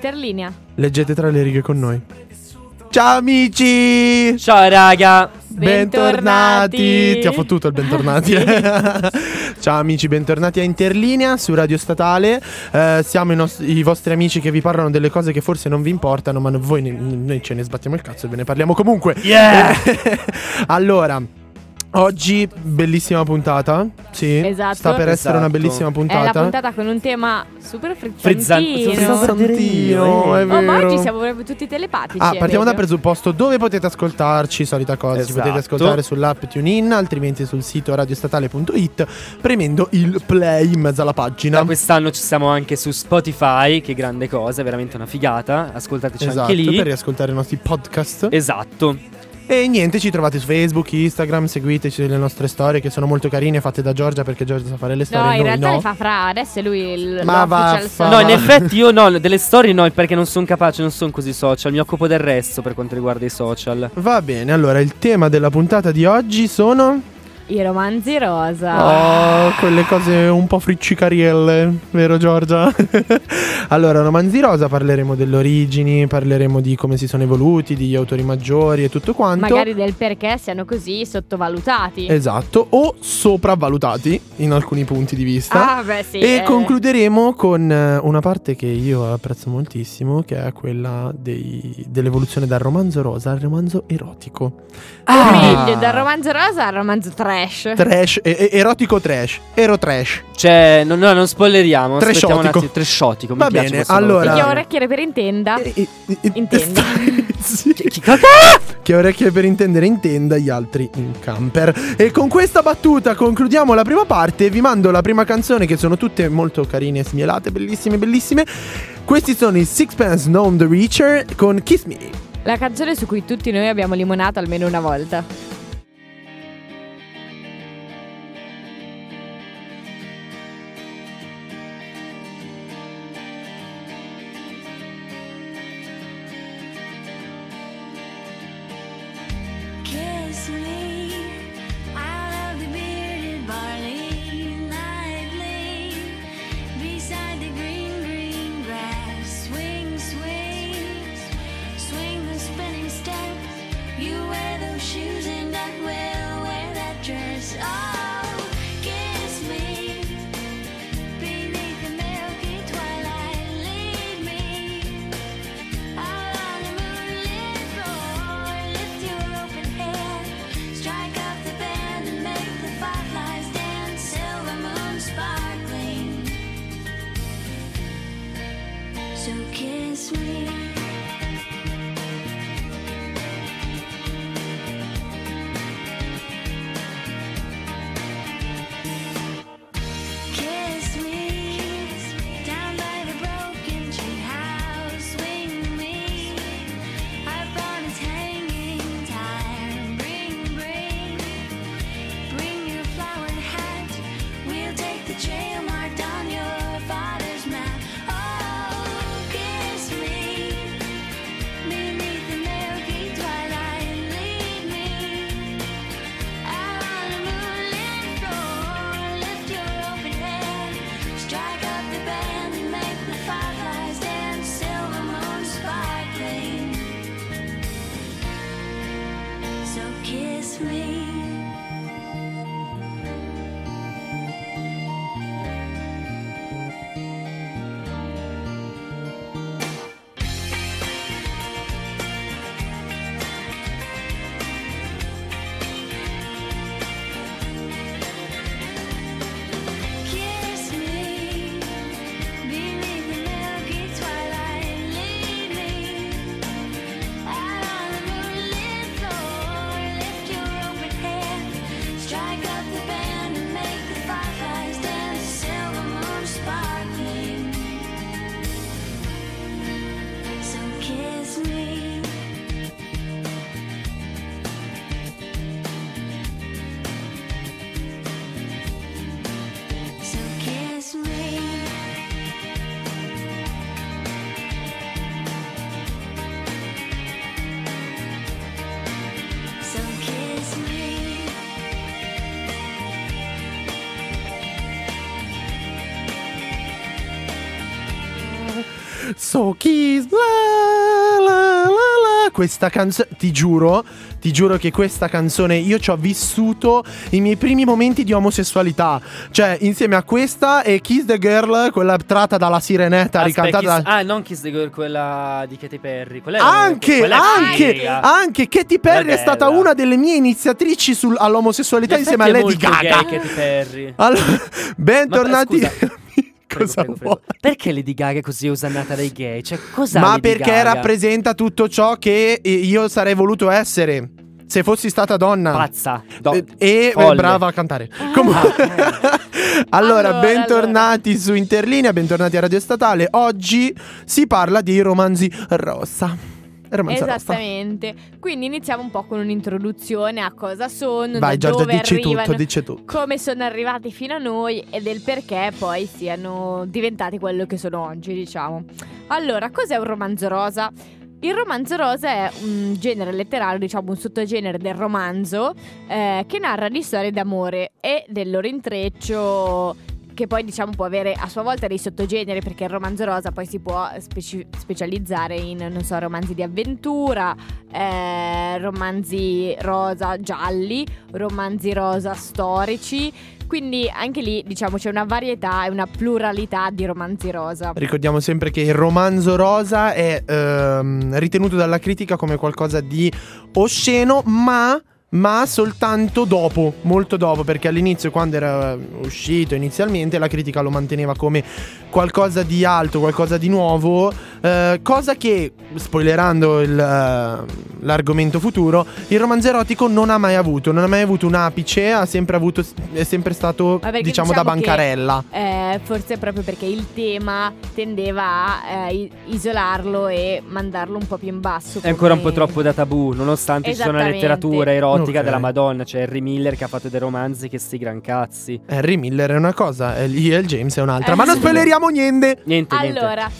Interlinea. Leggete tra le righe con noi. Ciao amici! Ciao raga! Bentornati! Ti ho fottuto il bentornati. Ciao amici, bentornati a Interlinea su Radio Statale. Eh, siamo i, nostri- i vostri amici che vi parlano delle cose che forse non vi importano, ma voi ne- noi ce ne sbattiamo il cazzo e ve ne parliamo comunque. Yeah! allora, oggi bellissima puntata. Sì, Esatto. sta per essere una Esatto. bellissima È la puntata. puntata con un tema super Frizzan- frizzantino. Frizzantino, è Oh, ma vero. oggi siamo proprio tutti telepatici. Ah, partiamo dal vero? presupposto dove potete ascoltarci, solita cosa, ci Esatto. potete ascoltare sull'app TuneIn, altrimenti sul sito radiostatale.it premendo il play in mezzo alla pagina. Da quest'anno ci siamo anche su Spotify, che grande cosa, è veramente una figata. Ascoltateci Esatto, anche lì. per riascoltare i nostri podcast. Esatto. E niente, ci trovate su Facebook, Instagram, seguiteci le nostre storie che sono molto carine, fatte da Giorgia perché Giorgia sa fare le storie, No, in noi realtà no. le fa Fra, adesso è lui il Ma vaffa. social. No, in effetti io no, delle storie no, perché non sono capace, non sono così social. Mi occupo del resto per quanto riguarda i social. Va bene, allora il tema della puntata di oggi sono... I romanzi rosa. Oh, quelle cose un po' friccicarielle, vero Giorgia? allora, romanzi rosa, parleremo delle origini, parleremo di come si sono evoluti, di autori maggiori e tutto quanto. Magari del perché siano così sottovalutati. Esatto, o sopravvalutati in alcuni punti di vista. Ah, beh, sì. e eh. concluderemo con eh, una parte che io apprezzo moltissimo, che è quella dei- dell'evoluzione dal romanzo rosa al romanzo erotico. Ah. meglio, dal romanzo rosa al romanzo trash. Trash, e- erotico trash, ero trash. Cioè, no, no, non spoileriamo. Tresciotico. attimo. Tresciotico. Va bene, allora-. Chi ha orecchie per intenda. E- e- e- Intendo. sì. Chi- chi- ha orecchie per intendere intenda, gli altri in camper. E con questa battuta concludiamo la prima parte. Vi mando la prima canzone, che sono tutte molto carine, smielate, bellissime, bellissime. Questi sono i Sixpence Gnome the Reacher con Kiss Me. La canzone su cui tutti noi abbiamo limonato almeno una volta. So Kiss, la, la, la, la. Questa canzone, ti giuro, ti giuro che questa canzone io ci ho vissuto i miei primi momenti di omosessualità. Cioè, insieme a questa e Kiss the Girl, quella tratta dalla sirenetta, Aspetta, ricantata Kiss- da. Ah, non Kiss the Girl, quella di Katy Perry. Quella Anche, quella anche, figa. anche Katy Perry è stata una delle mie iniziatrici sul- all'omosessualità In insieme a Lady Gaga. gay Katy Perry. Allora, bentornati. Ma, scusa. Cosa prego, prego. Perché Lady Gaga è così osannata dai gay? Cioè, cosa Ma Lady perché Gaga? rappresenta tutto ciò che eh, io sarei voluto essere se fossi stata donna. Pazza. Do- Eh, e folle. brava a cantare. Comunque, allora, Allora, bentornati su Interlinea, bentornati a Radio Statale. Oggi si parla di romanzi rossa. Romanzo rossa. Esattamente. Quindi iniziamo un po' con un'introduzione a cosa sono, Vai, da Giorgia, dove dici arrivano, tutto, dici tutto. come sono arrivati fino a noi e del perché poi siano diventati quello che sono oggi, diciamo. Allora, cos'è un romanzo rosa? Il romanzo rosa è un genere letterario, diciamo un sottogenere del romanzo, eh, che narra di storie d'amore e del loro intreccio che poi diciamo può avere a sua volta dei sottogeneri perché il romanzo rosa poi si può speci- specializzare in non so romanzi di avventura eh, romanzi rosa gialli romanzi rosa storici. Quindi anche lì diciamo c'è una varietà e una pluralità di romanzi rosa. Ricordiamo sempre che il romanzo rosa è ehm, ritenuto dalla critica come qualcosa di osceno, ma, ma soltanto dopo, molto dopo, perché all'inizio, quando era uscito inizialmente, la critica lo manteneva come qualcosa di alto, qualcosa di nuovo, eh, cosa che, spoilerando il, eh, l'argomento futuro, il romanzo erotico non ha mai avuto, non ha mai avuto un apice, ha sempre avuto, è sempre stato, perché diciamo, da diciamo che- bancarella. Eh, forse proprio perché il tema tendeva a eh, isolarlo e mandarlo un po' più in basso È ancora un po' come- troppo da tabù, nonostante ci sia una Esattamente. Erotica Ok. della Madonna. C'è Harry Miller che ha fatto dei romanzi che sti gran cazzi. Harry Miller è una cosa, e E.L. James è un'altra. Eh, ma non spoileriamo niente. Niente, niente. Allora,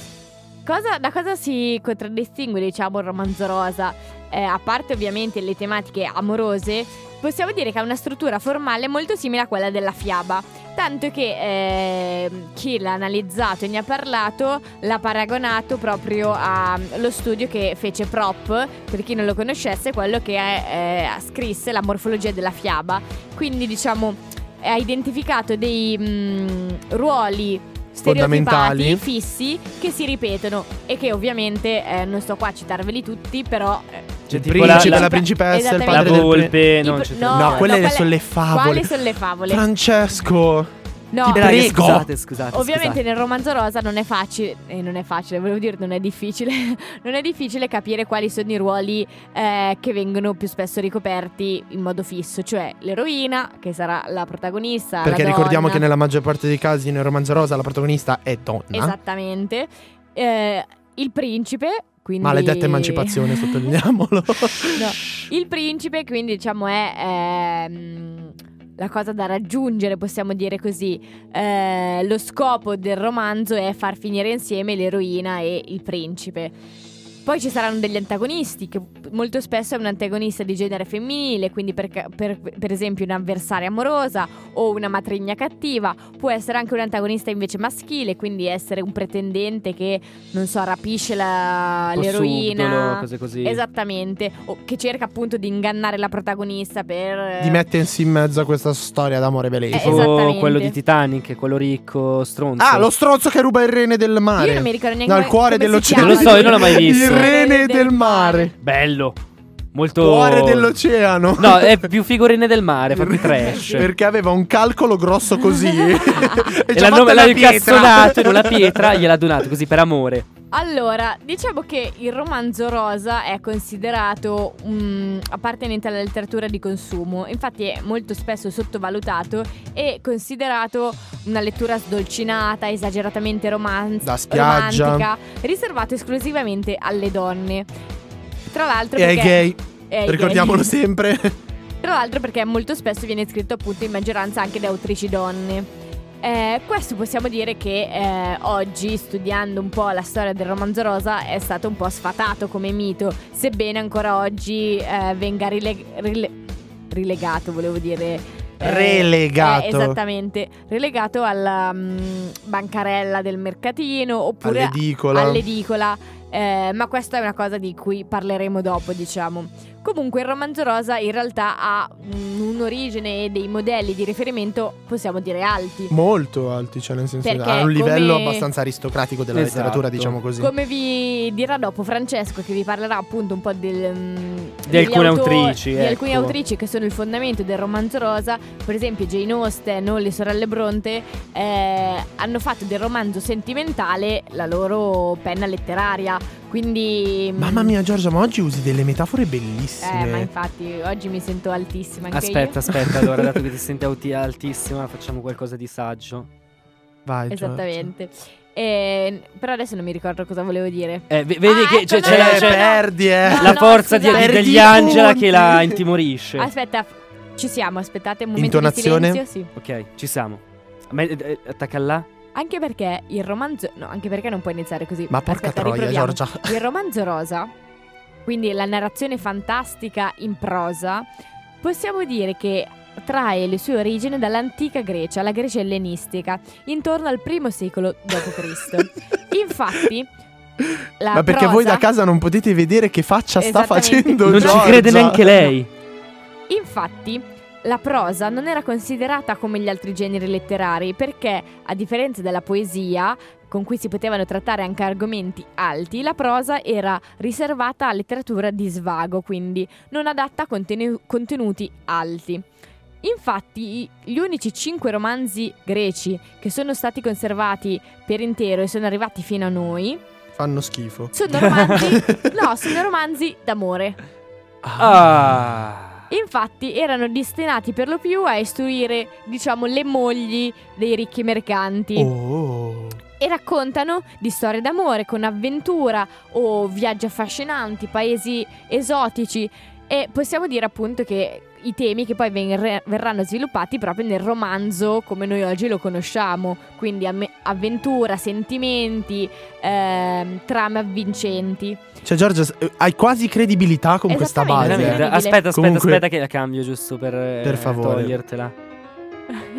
cosa- da cosa si contraddistingue, diciamo, il romanzo rosa? Eh, a parte ovviamente le tematiche amorose, possiamo dire che ha una struttura formale molto simile a quella della fiaba. Tanto che eh, chi l'ha analizzato e ne ha parlato l'ha paragonato proprio allo studio che fece Prop, per chi non lo conoscesse, quello che eh, scrisse la morfologia della fiaba. Quindi diciamo ha identificato dei mm, ruoli Fondamentali. stereotipati fissi che si ripetono e che ovviamente eh, non sto qua a citarveli tutti, però C'è il tipo principe, la- la, la- principessa, il Esattamente. La padre del pre- volpe, pr- c'è no, No, quelle no, sono le favole. Quali sono le favole? Francesco. No, ti prego. Scusate, scusate. Ovviamente scusate. nel romanzo rosa non è facile, eh, non è facile, volevo dire non è difficile, non è difficile capire quali sono i ruoli eh, che vengono più spesso ricoperti in modo fisso, cioè l'eroina che sarà la protagonista, Perché la ricordiamo donna. che nella maggior parte dei casi nel romanzo rosa la protagonista è donna. Esattamente, Eh, il principe, quindi... Maledetta emancipazione, sottolineiamolo. No, il principe quindi diciamo è ehm, la cosa da raggiungere, possiamo dire così. Eh, lo scopo del romanzo è far finire insieme l'eroina e il principe. Poi ci saranno degli antagonisti, che molto spesso è un antagonista di genere femminile, quindi per, per- per esempio un'avversaria amorosa o una matrigna cattiva. Può essere anche un antagonista invece maschile, quindi essere un pretendente che, non so, rapisce la- l'eroina. subdolo, cose così. Esattamente, o che cerca appunto di ingannare la protagonista per... Di mettersi in mezzo a questa storia d'amore Eh, veleno. Tipo esattamente. quello di Titanic, quello ricco, stronzo. Ah, lo stronzo che ruba il rene del mare. Io non mi ricordo neanche No, il cuore dell'oceano. Non lo so, io non l'ho mai Il visto. Rene del mare. Bello. Molto. Cuore dell'oceano. No, è più figurine del mare, fa più trash. Perché aveva un calcolo grosso così. e E ci ha l'hanno, fatto la l'hanno pietra. incazzonato in una pietra, gliel'ha donato così per amore. Allora, diciamo che il romanzo rosa è considerato mm, appartenente alla letteratura di consumo, infatti è molto spesso sottovalutato e considerato una lettura sdolcinata, esageratamente romanz- Da spiaggia. romantica, riservato esclusivamente alle donne. Tra l'altro E ai perché- gay. e ai gay. Ricordiamolo sempre. Tra l'altro perché molto spesso viene scritto appunto in maggioranza anche da autrici donne. Eh, questo possiamo dire che eh, oggi, studiando un po' la storia del romanzo rosa, è stato un po' sfatato come mito, sebbene ancora oggi eh, venga rile- rile- rilegato, volevo dire, eh, Relegato. eh, esattamente, relegato alla mm, bancarella del mercatino oppure All'edicola. all'edicola. eh, ma questa è una cosa di cui parleremo dopo, diciamo. Comunque il romanzo rosa in realtà ha mm, un'origine e dei modelli di riferimento, possiamo dire, alti. Molto alti, cioè nel senso Perché ha un livello come- abbastanza aristocratico della Esatto. letteratura, diciamo così. Come vi dirà dopo Francesco, che vi parlerà appunto un po' del, mm, Di alcune autori- autrici, Di alcune ecco. autrici che sono il fondamento del romanzo rosa, per esempio Jane Austen o le sorelle Bronte, eh, hanno fatto del romanzo sentimentale la loro penna letteraria. Quindi. mm, Mamma mia, Giorgia, ma oggi usi delle metafore bellissime. Eh, ma infatti oggi mi sento altissima anche Aspetta, io. aspetta, allora, dato che ti senti auti- altissima, facciamo qualcosa di saggio. Vai, Giorgia. Esattamente. Eh, però adesso non mi ricordo cosa volevo dire. Eh, vedi Ah, che ecco, c'è, no, c'è no, c'è no. perdi, eh. No, la forza di- scusate. di- Perdi degli angela punti. che la intimorisce. Aspetta, ci siamo, aspettate un momento Intonazione? di silenzio, sì. Ok, ci siamo. Eh, attacca là. Anche perché il romanzo. No, anche perché non può iniziare così. Ma porca Aspetta, troia, riproviamo. Giorgia. Il romanzo rosa, quindi la narrazione fantastica in prosa, possiamo dire che trae le sue origini dall'antica Grecia, la Grecia ellenistica, intorno al primo secolo d.C. Infatti, la Ma perché voi prosa- da casa non potete vedere che faccia sta facendo Non ci Giorgia. crede neanche lei. Infatti, la prosa non era considerata come gli altri generi letterari perché, a differenza della poesia, con cui si potevano trattare anche argomenti alti, la prosa era riservata a letteratura di svago, quindi non adatta a contenu- contenuti alti. Infatti, gli unici cinque romanzi greci che sono stati conservati per intero e sono arrivati fino a noi Fanno schifo. sono romanzi, no, sono romanzi d'amore. Ah. Infatti erano destinati per lo più a istruire, diciamo, le mogli dei ricchi mercanti Oh. e raccontano di storie d'amore con avventura o viaggi affascinanti, paesi esotici e possiamo dire appunto che i temi che poi venre- verranno sviluppati proprio nel romanzo come noi oggi lo conosciamo, quindi amme- avventura, sentimenti, ehm, trame avvincenti. Cioè, eh, hai quasi credibilità con questa base. Aspetta, aspetta, Comunque- aspetta che la cambio giusto per, eh, Per favore. togliertela.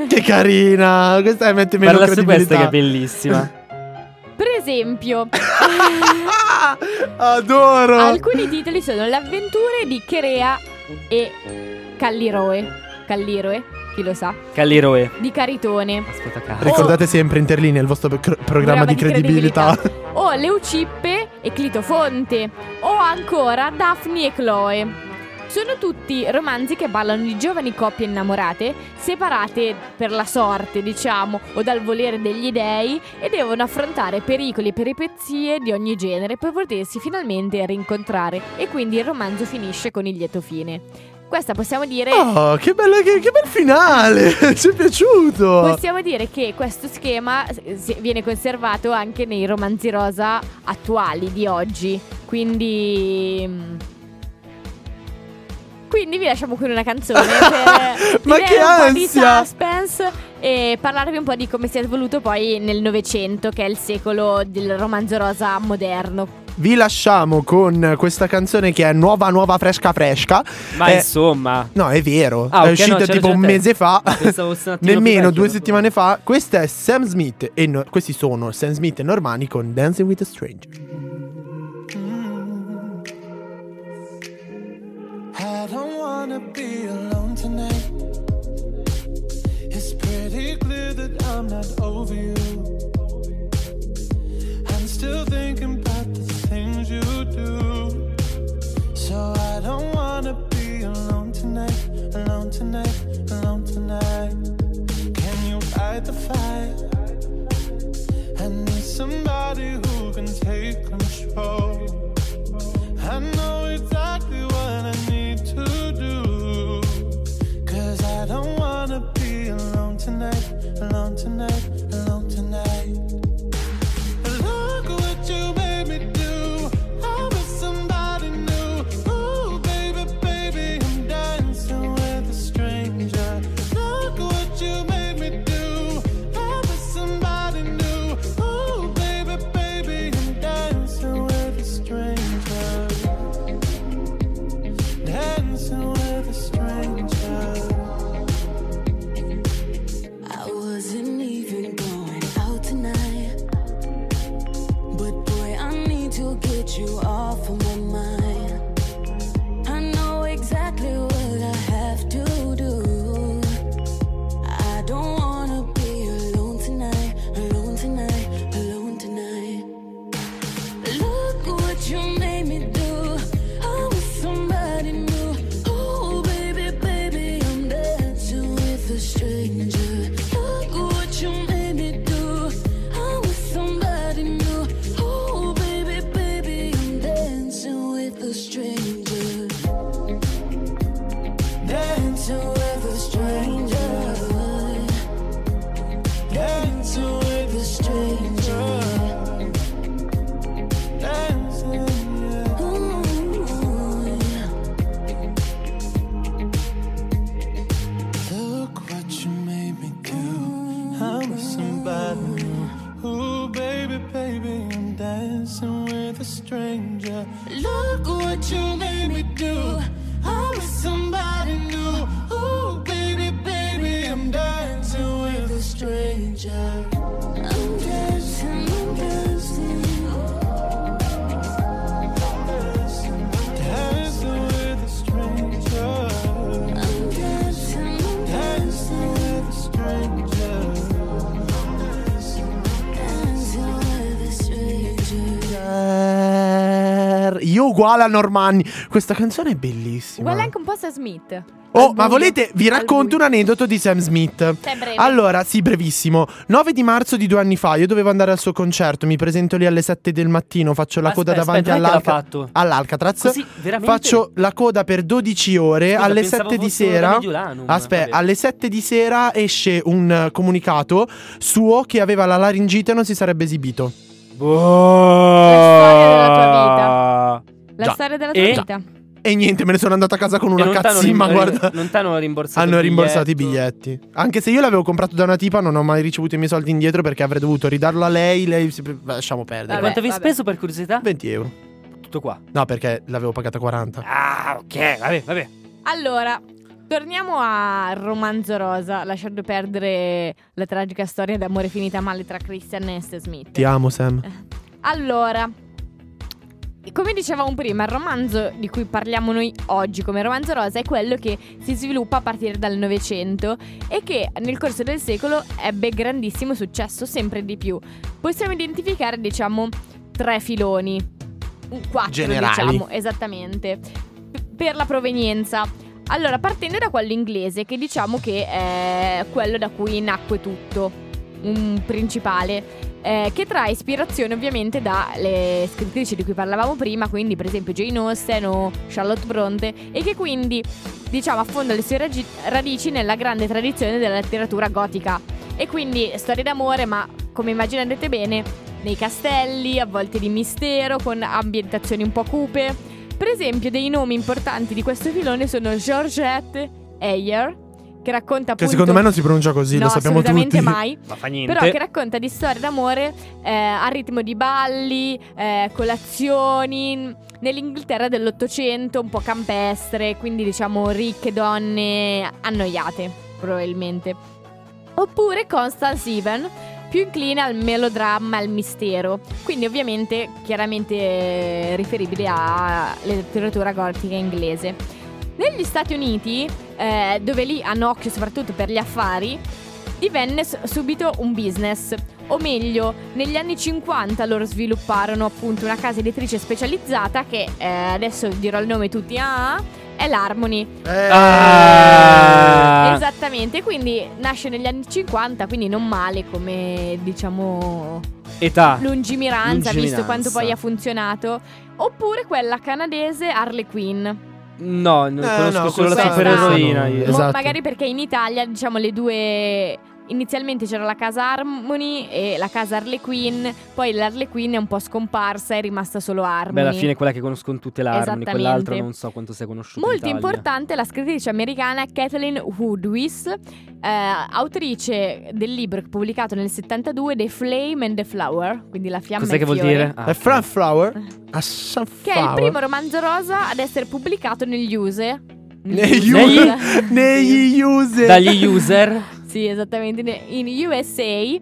Che carina. Questa è mette meno Parla su questa che è bellissima. Per esempio, Adoro. Alcuni titoli sono Le avventure di Cherea e Calliroe. Calliroe, chi lo sa? Calliroe. Di Caritone. Aspetta, cazzo. Ricordate sempre Interlinea, il vostro cr- programma di credibilità. O Leucippe e Clitofonte. O ancora Daphne e Chloe. Sono tutti romanzi che parlano di giovani coppie innamorate, separate per la sorte, diciamo, o dal volere degli dei, e devono affrontare pericoli e peripezie di ogni genere per potersi finalmente rincontrare. E quindi il romanzo finisce con il lieto fine. Questa possiamo dire. Oh, che, bello, che, che bel finale! Ci è piaciuto! Possiamo dire che questo schema eh, viene conservato anche nei romanzi rosa attuali di oggi. Quindi. Quindi vi lasciamo con una canzone per Ma che un po' di suspense e parlarvi un po' di come si è evoluto poi nel Novecento, che è il secolo del romanzo rosa moderno. Vi lasciamo con questa canzone che è nuova, nuova, fresca, fresca. Ma Eh, insomma. No, è vero. Ah, è ok, uscita no, tipo un mese fa. Fosse un Nemmeno due settimane fa. Questa è Sam Smith. E no- questi sono Sam Smith e Normani con Dancing with a Stranger. I don't wanna be alone tonight. It's pretty clear that I'm not over you. I'm still the things you do. So I don't wanna be alone tonight, alone tonight, alone tonight. Can you fight the? I need somebody tonight, alone tonight, alone tonight. you uguale a Normanni. Questa canzone è bellissima. Uguale anche un po' a Sam Smith. Oh, Al ma buio. volete, vi racconto un aneddoto di Sam Smith. Allora, sì, brevissimo. 9 di marzo di due anni fa, io dovevo andare al suo concerto. Mi presento lì alle 7 del mattino, faccio la coda Aspetta, davanti che l'ha all'Alca- fatto? all'Alcatraz. Così, veramente? Faccio la coda per 12 ore. Scusa, alle pensavo 7 di sera. Aspetta, Vabbè. alle 7 di sera esce un eh, comunicato suo che aveva la laringite e non si sarebbe esibito. storia della tua La Già. storia della tua E? vita. E niente, me ne sono andato a casa con E una non t'hanno cazzimma, rim- guarda. Non t'hanno rimborsato Hanno il rimborsato i biglietti. Anche se io l'avevo comprato da una tipa, non ho mai ricevuto i miei soldi indietro perché avrei dovuto ridarlo a lei. Lei si... lasciamo perdere. Vabbè. Quanto avevi speso per curiosità? 20 euro. Tutto qua. No, perché l'avevo pagata 40. Ah, ok, vabbè, vabbè. Allora, torniamo a Romanzo Rosa, lasciando perdere la tragica storia d'amore finita male tra Christian e Stan Smith. Ti amo, Sam. Allora, come dicevamo prima, il romanzo di cui parliamo noi oggi come romanzo rosa è quello che si sviluppa a partire dal Novecento e che nel corso del secolo ebbe grandissimo successo, sempre di più. Possiamo identificare, diciamo, tre filoni, quattro, Generali. diciamo, esattamente, per la provenienza. Allora, partendo da quello inglese, che diciamo che è quello da cui nacque tutto, un principale eh, che trae ispirazione ovviamente dalle scrittrici di cui parlavamo prima, quindi per esempio Jane Austen o Charlotte Bronte, e che quindi diciamo affonda le sue ragi- radici nella grande tradizione della letteratura gotica. E quindi storie d'amore, ma come immaginate bene, nei castelli, a volte di mistero, con ambientazioni un po' cupe. Per esempio, dei nomi importanti di questo filone sono Georgette Heyer, che racconta Che appunto secondo me non si pronuncia così, no, lo sappiamo assolutamente tutti. mai. Ma fa niente. Però che racconta di storie d'amore eh, a ritmo di balli, eh, colazioni, nell'Inghilterra dell'Ottocento, un po' campestre, quindi diciamo ricche donne annoiate, probabilmente. Oppure Constance Even, più incline al melodramma e al mistero, quindi ovviamente chiaramente eh, riferibile alla letteratura gotica inglese. Negli Stati Uniti, eh, dove lì hanno occhio soprattutto per gli affari, divenne s- subito un business. O meglio, negli anni 50 loro svilupparono appunto una casa editrice specializzata che eh, adesso dirò il nome tutti, ah, è l'Harmony. Eh, Ah. Esattamente, quindi nasce negli anni 50, quindi non male come diciamo Età. lungimiranza, visto Lungimiranza. quanto poi ha funzionato. Oppure quella canadese Harley Quinn. No, non Eh, conosco no, solo la supereroina Esatto. magari perché in Italia, diciamo, le due. Inizialmente c'era la casa Harmony e la casa Harley Quinn, poi l'Harley Quinn è un po' scomparsa, è rimasta solo Harmony. Beh, alla fine è quella che conoscono tutte le armi, Esattamente. quell'altro non so quanto sia conosciuto in Molto importante la scrittrice americana Kathleen Woodwis, eh, autrice del libro pubblicato nel 72 The Flame and the Flower, quindi la fiamma Cos'è e che vuol dire? Ah, È ok. Sunflower? A Che è il primo romanzo rosa ad essere pubblicato negli USE. Negli Negli- user. Negli user. Dagli user. Sì, esattamente, in USA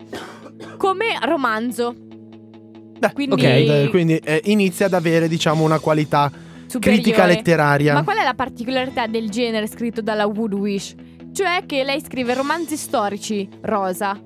come romanzo. Beh, Quindi, ok. Eh, Quindi eh, inizia ad avere, diciamo, una qualità superiore. critica letteraria. Ma qual è la particolarità del genere scritto dalla Woodwish? Cioè che lei scrive romanzi storici rosa.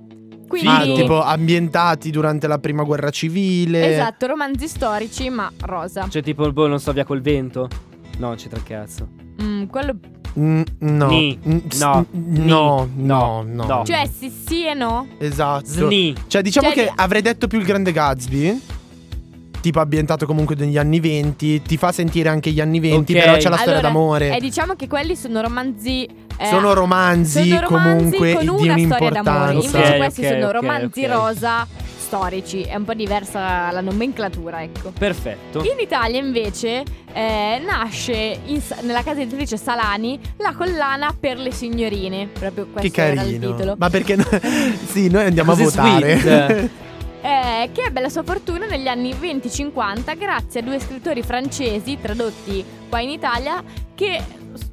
Quindi Ah, tipo ambientati durante la prima guerra civile. Esatto, romanzi storici ma rosa. Cioè, tipo, boh, non so, via col vento. No, c'è tra cazzo. Mm, quello no. Ni. No. No, no, no. Cioè sì, sì e no. Esatto. Sni. Cioè, diciamo Cioè, che che- avrei detto più il grande Gatsby. Tipo ambientato comunque negli anni 20. Ti fa sentire anche gli anni 20, Ok. però c'è la storia Allora, d'amore. E diciamo che quelli sono romanzi eh, sono romanzi, sono romanzi comunque con di una storia un'importanza. d'amore. Invece questi ok, sono romanzi rosa storici. È un po' diversa la nomenclatura, ecco. Perfetto. In Italia invece eh, nasce in nella casa editrice Salani la collana per le signorine. Proprio questo Che era il carino. titolo. Ma perché no- sì, noi andiamo Così a votare. Eh, che ebbe la sua fortuna negli anni 20-50 grazie a due scrittori francesi tradotti qua in Italia che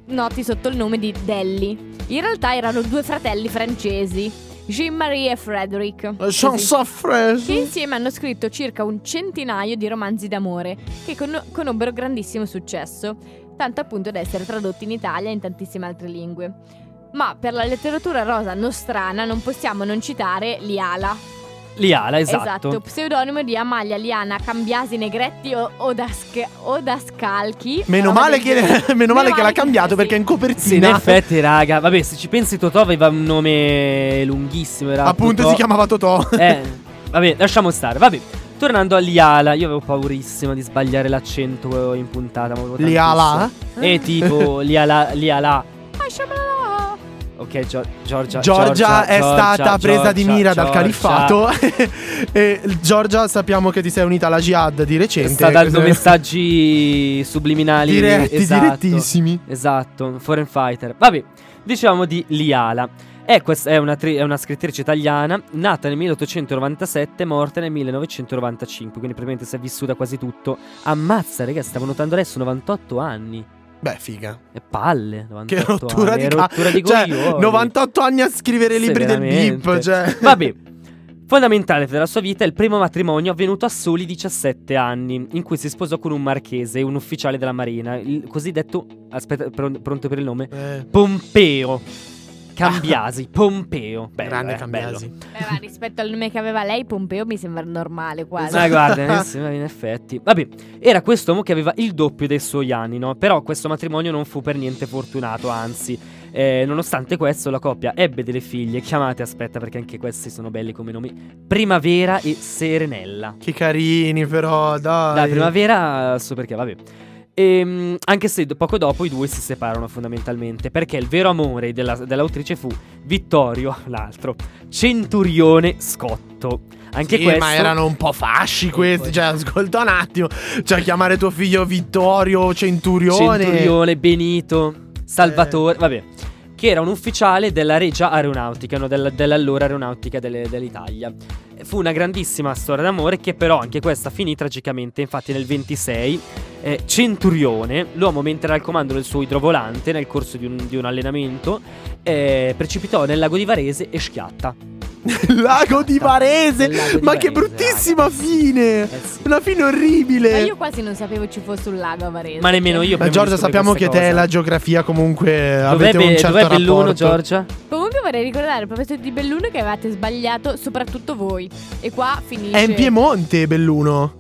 noti sotto il nome di Delli. In realtà erano due fratelli francesi, Jean-Marie e Frederick. Chanson fraise. che insieme hanno scritto circa un centinaio di romanzi d'amore che con- conobbero grandissimo successo, tanto appunto da essere tradotti in Italia e in tantissime altre lingue. Ma per la letteratura rosa nostrana non possiamo non citare Liala. Liala, esatto. pseudonimo di Amalia Liana Cambiasi Negretti o Odask- Odascalchi. Meno male che, meno male che l'ha sì, cambiato perché in Sì, in copertina effetti, raga. Vabbè, se ci pensi, Totò aveva un nome lunghissimo. Era appunto Totò. si chiamava Totò. Eh, vabbè, lasciamo stare. Vabbè, tornando a Liala, io avevo paurissimo di sbagliare l'accento in puntata. ma Liala? Eh, tipo Liala, Liala. Sciabalala. Ok, Gio- Giorgia. Giorgia è Giorgia, stata presa di mira dal califfato. e Giorgia sappiamo che ti sei unita alla jihad di recente. Sta dando messaggi subliminali diretti, esatto. direttissimi. Esatto, foreign fighter. Vabbè, diciamo di Liala. È, questa, è, una tri- è una scrittrice italiana, nata nel 1897, morta nel 1995, quindi praticamente si è vissuta quasi tutto. Ammazza, raga, stavo notando adesso 98 anni. Beh, figa. E palle, 98 Che rottura anni, di ca- rottura di Cioè, coglioni. 98 anni a scrivere Sì, libri del bip. Cioè. Vabbè. Fondamentale della sua vita è il primo matrimonio avvenuto a soli 17 anni, in cui si sposò con un marchese, un ufficiale della marina, il cosiddetto. Aspetta, pron- pronto per il nome? Eh, Pompeo. Cambiasi, Pompeo. Bello, grande eh, Cambiasi. Eh, ma rispetto al nome che aveva lei, Pompeo mi sembra normale quasi. Ma guarda, eh, in effetti. Vabbè, era quest'uomo che aveva il doppio dei suoi anni, no? Però questo matrimonio non fu per niente fortunato, anzi. eh, nonostante questo, la coppia ebbe delle figlie chiamate, aspetta, perché anche questi sono belli come nomi: Primavera e Serenella. Che carini, però, dai. Dai, Primavera, so perché, vabbè. Ehm, anche se poco dopo i due si separarono fondamentalmente, perché il vero amore della- dell'autrice fu Vittorio, l'altro, Centurione Scotto. Anche Sì, questo ma erano un po' fasci questi. Cioè, ascolta un attimo. Cioè, chiamare tuo figlio Vittorio Centurione. Centurione, Benito, Salvatore, vabbè. Che era un ufficiale della Regia Aeronautica, no, della- dell'allora aeronautica delle- dell'Italia. Fu una grandissima storia d'amore che però anche questa finì tragicamente. Infatti nel 26 eh, Centurione, l'uomo mentre era al comando del suo idrovolante nel corso di un, di un allenamento, eh, precipitò nel lago di Varese e schiatta. Lago di Varese. Lago di Ma che Varese, bruttissima raga. fine. Eh sì. Una fine orribile. Ma io quasi non sapevo ci fosse un lago a Varese. Ma nemmeno io. Ma Giorgia, sappiamo che questa te e cosa. la geografia comunque Dov'è, avete un certo dov'è Belluno, rapporto. Giorgia? Comunque vorrei ricordare, a proposito di Belluno, che avevate sbagliato soprattutto voi. E qua finisce. È in Piemonte, Belluno.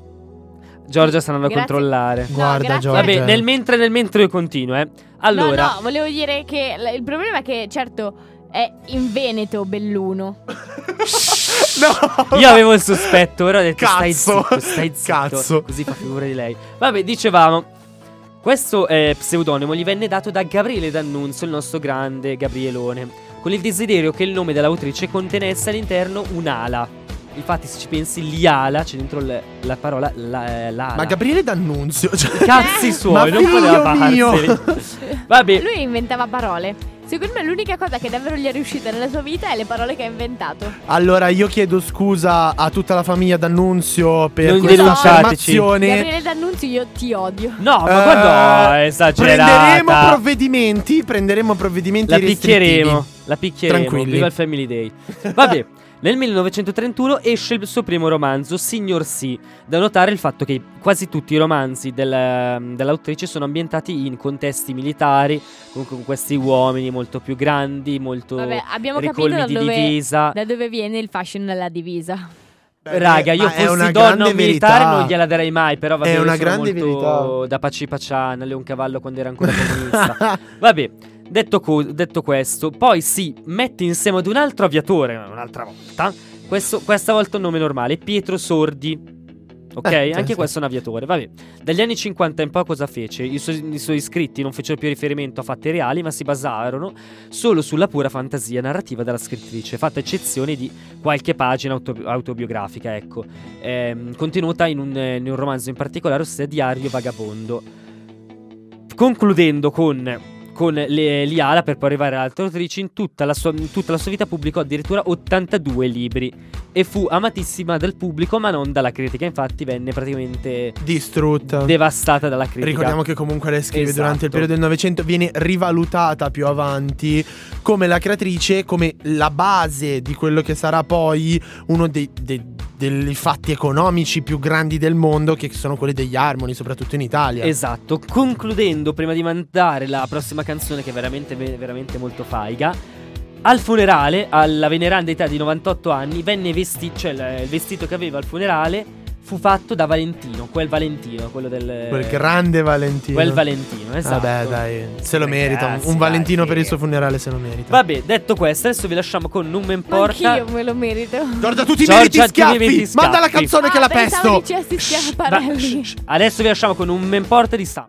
Giorgia sta andando a controllare. No, Guarda, grazie. Giorgia. Vabbè, nel mentre, nel mentre io continuo, eh. Allora, No, no, volevo dire che il problema è che, certo, è in Veneto Belluno. No. io avevo il sospetto, ora ho detto stai Cazzo. zitto, stai zitto. Cazzo. Così fa figura di lei. Vabbè, dicevamo. Questo eh, pseudonimo gli venne dato da Gabriele D'Annunzio, il nostro grande Gabrielone, con il desiderio che il nome dell'autrice contenesse all'interno un'ala. Infatti, se ci pensi, liala, c'è dentro l- la parola la, eh, l'ala. Ma Gabriele D'Annunzio. Cioè, Cazzi suoi, Ma non poteva mio. Vabbè, Lui inventava parole. Secondo me l'unica cosa che davvero gli è riuscita nella sua vita è le parole che ha inventato. Allora, io chiedo scusa a tutta la famiglia D'Annunzio per Non questa affermazione. Gabriele D'Annunzio, io ti odio. no, ma Eh, guarda, è esagerata. Prenderemo provvedimenti, prenderemo provvedimenti La restrittivi. picchieremo, la picchieremo. Tranquilli. Viva il Family Day. Vabbè, nel 1931 esce il suo primo romanzo, Signor Sì. Da notare il fatto che quasi tutti i romanzi del- dell'autrice sono ambientati in contesti militari, con, con questi uomini molto più grandi, molto Vabbè, abbiamo capito ricolmi da di dove, divisa. da dove viene il fashion della divisa. Beh, Raga, io fossi donna militare non gliela darei mai, però vabbè, È una grande molto verità. da Paci Paciana, Leoncavallo quando era ancora comunista. Vabbè, detto, co- detto questo, poi si mette insieme ad un altro aviatore, un'altra volta. Questo, questa volta un nome normale, Pietro Sordi. Ok, Eh, anche sì. questo è un aviatore. Vabbè, dagli anni 50 in poi cosa fece? I suoi, i suoi scritti non fecero più riferimento a fatti reali, ma si basarono solo sulla pura fantasia narrativa della scrittrice, fatta eccezione di qualche pagina auto- autobiografica, ecco, ehm, contenuta in un, in un romanzo in particolare, ossia Diario Vagabondo. Concludendo con, con le, Liala, per poi arrivare autrici, in tutta, la sua, in tutta la sua vita pubblicò addirittura 82 libri e fu amatissima dal pubblico, ma non dalla critica. Infatti, venne praticamente Distrutta. devastata dalla critica. Ricordiamo che comunque lei scrive Esatto. durante il periodo del Novecento, viene rivalutata più avanti come la creatrice, come la base di quello che sarà poi uno dei, dei- dei fatti economici più grandi del mondo, che sono quelli degli armoni, soprattutto in Italia. Esatto, concludendo prima di mandare la prossima canzone che è veramente, veramente molto faiga, Al funerale, alla veneranda età di 98 anni, venne vestito, cioè il vestito che aveva al funerale fu fatto da Valentino, quel Valentino, quello del... Quel grande Valentino. Quel Valentino, esatto. Vabbè, dai, se lo merita. Un- Valentino per il suo funerale se lo merita. Vabbè, detto questo, adesso vi lasciamo con Non me Ma importa. anch'io me lo merito. Giorgia, tutti i Giorgia, meriti tu schiaffi. meriti schiaffi. Manda la canzone che la Ah, pensavo pesto. dicessi Ma- schiaparelli. shh, shh. Adesso vi lasciamo con un me importa di Sam.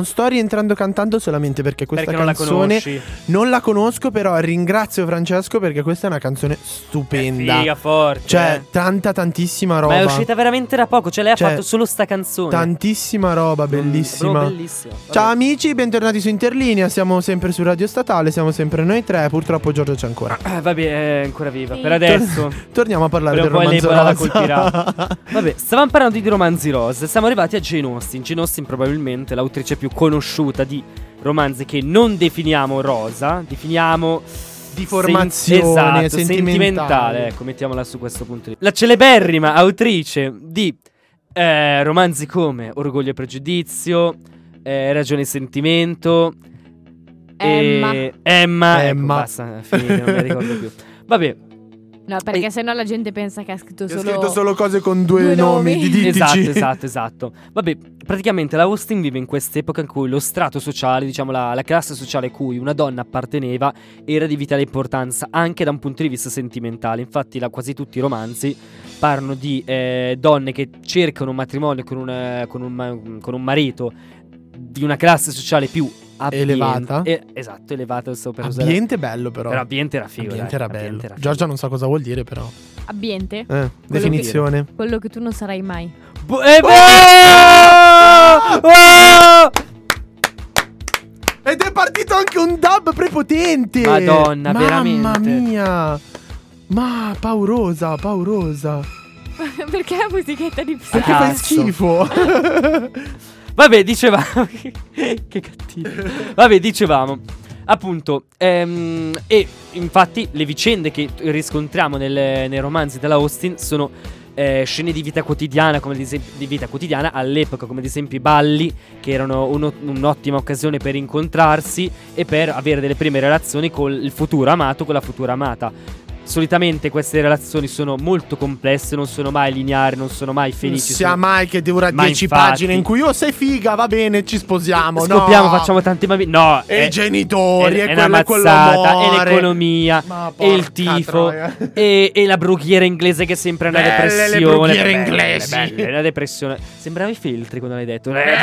Non sto rientrando cantando solamente perché questa Perché non la canzone non la conosco, però ringrazio Francesco perché questa è una canzone stupenda. Figa, forte. Cioè, eh. tanta tantissima roba. Ma è uscita veramente da poco. Cioè, lei Cioè, ha fatto solo sta canzone. Tantissima roba, Mm, bellissima. bellissima. Ciao amici, bentornati su Interlinea. Siamo sempre su Radio Statale, siamo sempre noi tre. Purtroppo Giorgio c'è ancora. Ah, vabbè, è ancora viva. Sì. Per adesso. Torniamo a parlare o del romanzo rosa. Vabbè, stavamo parlando di romanzi rosa. Siamo arrivati a Jane Austen. Jane Austen, probabilmente l'autrice più conosciuta di romanzi che non definiamo rosa, definiamo. Di formazione esatto, sentimentale. sentimentale. Ecco, mettiamola su questo punto di La celeberrima autrice di eh, romanzi come Orgoglio e Pregiudizio, eh, Ragione e Sentimento. Emma. E Emma. Ecco, Emma. basta, finite, non mi ricordo più. Vabbè, No, perché sennò la gente pensa che ha scritto solo. scritto solo cose con due, due nomi, nomi. di Esatto, esatto, esatto. Vabbè, praticamente la Austin vive in quest'epoca in cui lo strato sociale, diciamo la, la classe sociale a cui una donna apparteneva, era di vitale importanza anche da un punto di vista sentimentale. Infatti, la- quasi tutti i romanzi parlano di eh, donne che cercano un matrimonio con, un- con un, con un marito di una classe sociale più abbiente- Elevata. eh, esatto, elevata. Sto per usare- Ambiente bello però. Però ambiente era figo. Ambiente dai, era bello. ambiente era figo. Giorgia non sa cosa vuol dire però. Ambiente? Eh, definizione. Quello che tu non sarai mai. Bu- eh, boh! Oh! Ed è partito anche un dub prepotente. Madonna, Mamma veramente. mia. Ma paurosa, paurosa. perché la musichetta di Perché Psy? fai Cazzo. schifo. Vabbè, dicevamo. che cattivo. Vabbè, dicevamo. Appunto, ehm, e infatti le vicende che riscontriamo nel- nei romanzi della Austin sono eh, scene di vita quotidiana, come ad esempio di vita quotidiana all'epoca, come ad esempio i balli, che erano uno- un'ottima occasione per incontrarsi e per avere delle prime relazioni con il futuro amato, con la futura amata. Solitamente queste relazioni sono molto complesse, non sono mai lineari, non sono mai Non felici. sia sono- mai che dura Ma 10 infatti- pagine in cui oh sei figa, va bene, ci sposiamo. Scopriamo, no. facciamo tanti bambini. No, E è- i genitori, è, è quello una mazzata, muore. l'economia, e il tifo, e, la brughiera inglese che è sempre una Belle le depressione. brughiere Belle, inglesi. belle, una depressione. Sembrava i filtri quando l'hai detto. Belle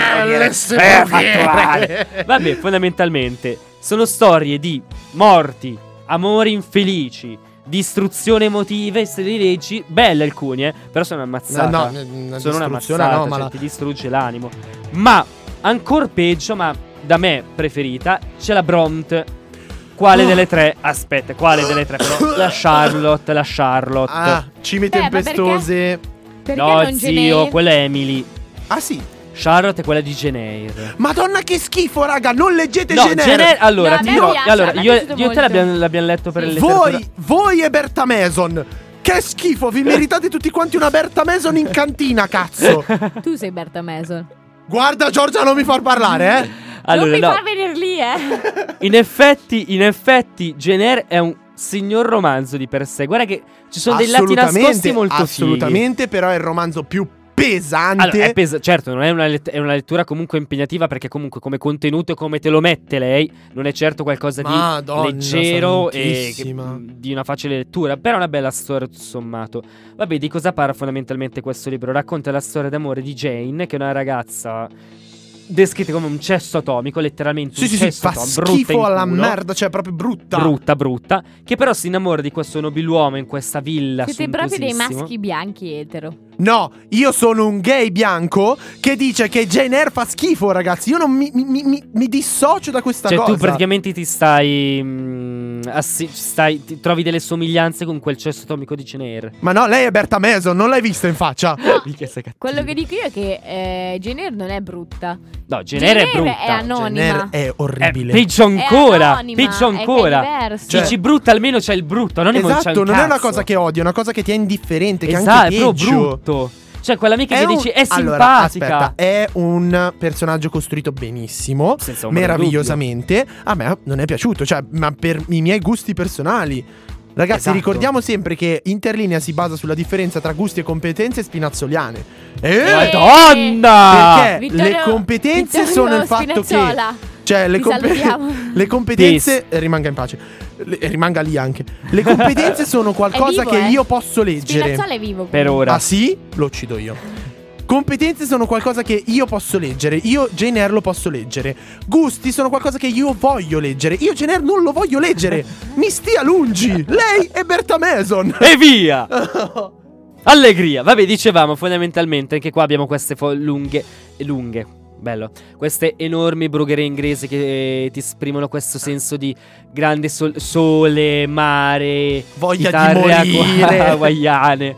male. Vabbè, fondamentalmente sono storie di morti, amori infelici. Distruzione emotive, se li leggi, belle alcune, eh, però sono una mazzata. No, no, sono mazzata, no, ma cioè, la- ti distrugge l'animo. Ma ancora peggio, ma da me preferita, c'è la Bront. Quale Oh. delle tre? Aspetta, quale delle tre? Però la Charlotte, la Charlotte. Ah, cime Eh, tempestose. Perché no, non zio, quella è Emily. Ah sì. Charlotte è quella di Jane Madonna che schifo, raga, non leggete No, Jenner. Jane allora, No, dirò, piace, allora, io, io e te l'abbiamo, l'abbiamo letto per Sì. le. Voi, voi e Berta Mason. Che schifo, vi meritate tutti quanti una Berta Mason in cantina, cazzo. Tu sei Berta Mason. Guarda Giorgia, non mi far parlare, eh. Allora, non mi no, far venire lì, eh. in effetti, in effetti, Jane è un signor romanzo di per sé. Guarda che ci sono dei lati nascosti molto fighi. assolutamente, però è il romanzo più pesante. Allora, è pesa- certo, non è una, let- è una lettura comunque impegnativa perché comunque come contenuto e come te lo mette lei non è certo qualcosa Madonna, di leggero e che- di una facile lettura, però è una bella storia tutto sommato. Vabbè, di cosa parla fondamentalmente questo libro? Racconta la storia d'amore di Jane, che è una ragazza descritta come un cesso atomico, letteralmente Sì, un sì, sì, cesso fa atomico, in schifo alla culo. merda, cioè proprio brutta. Brutta, brutta, che però si innamora di questo nobiluomo in questa villa Siete proprio dei maschi bianchi etero. No, io sono un gay bianco che dice che Jane Eyre fa schifo, ragazzi. Io non mi, mi- mi- mi- dissocio da questa Cioè, cosa. tu praticamente ti stai. mm, assi- stai ti trovi delle somiglianze con quel cesso atomico di Cener. Ma no, lei è Berta Mason, non l'hai vista in faccia. Quello che dico io è che eh, Jane Eyre non è brutta. No, Cener è Jane Eyre brutta. è anonima. Jane Eyre è Eh, orribile. peggio ancora. anonima, peggio è è ancora. diverso. Cioè- Dici brutta, almeno c'è il brutto. Anonimo non esatto, un non è una cosa che odio, è una cosa che ti è indifferente, che è Esatto, anche è peggio. brutto. Cioè, quell'amica È che un- dici è Allora, simpatica. aspetta, è un personaggio costruito benissimo, meravigliosamente. A me non è piaciuto, cioè, ma per i miei gusti personali. Ragazzi, Esatto. ricordiamo sempre che Interlinea si basa sulla differenza tra gusti e competenze spinazzoliane. Eh? Madonna! Perché Vittorio- le competenze Vittorio sono il fatto che Spinazzola. cioè le, salutiamo. le competenze eh, rimanga in pace. Le- eh, rimanga lì anche. Le competenze sono qualcosa vivo, che eh. io posso leggere. Spinazzola è vivo. Per ora. Ah sì? Lo uccido io. Competenze sono qualcosa che io posso leggere. Io Jane Eyre lo posso leggere. Gusti sono qualcosa che io voglio leggere. Io Jane Eyre non lo voglio leggere. Mi stia lungi. Lei è Berta Mason. E via! Allegria. Vabbè, dicevamo fondamentalmente anche qua abbiamo queste fo- lunghe lunghe. Bello. Queste enormi brugherie inglesi che eh, ti esprimono questo senso di grande sol- sole, mare, Voglia di morire. acqua- hawaiane.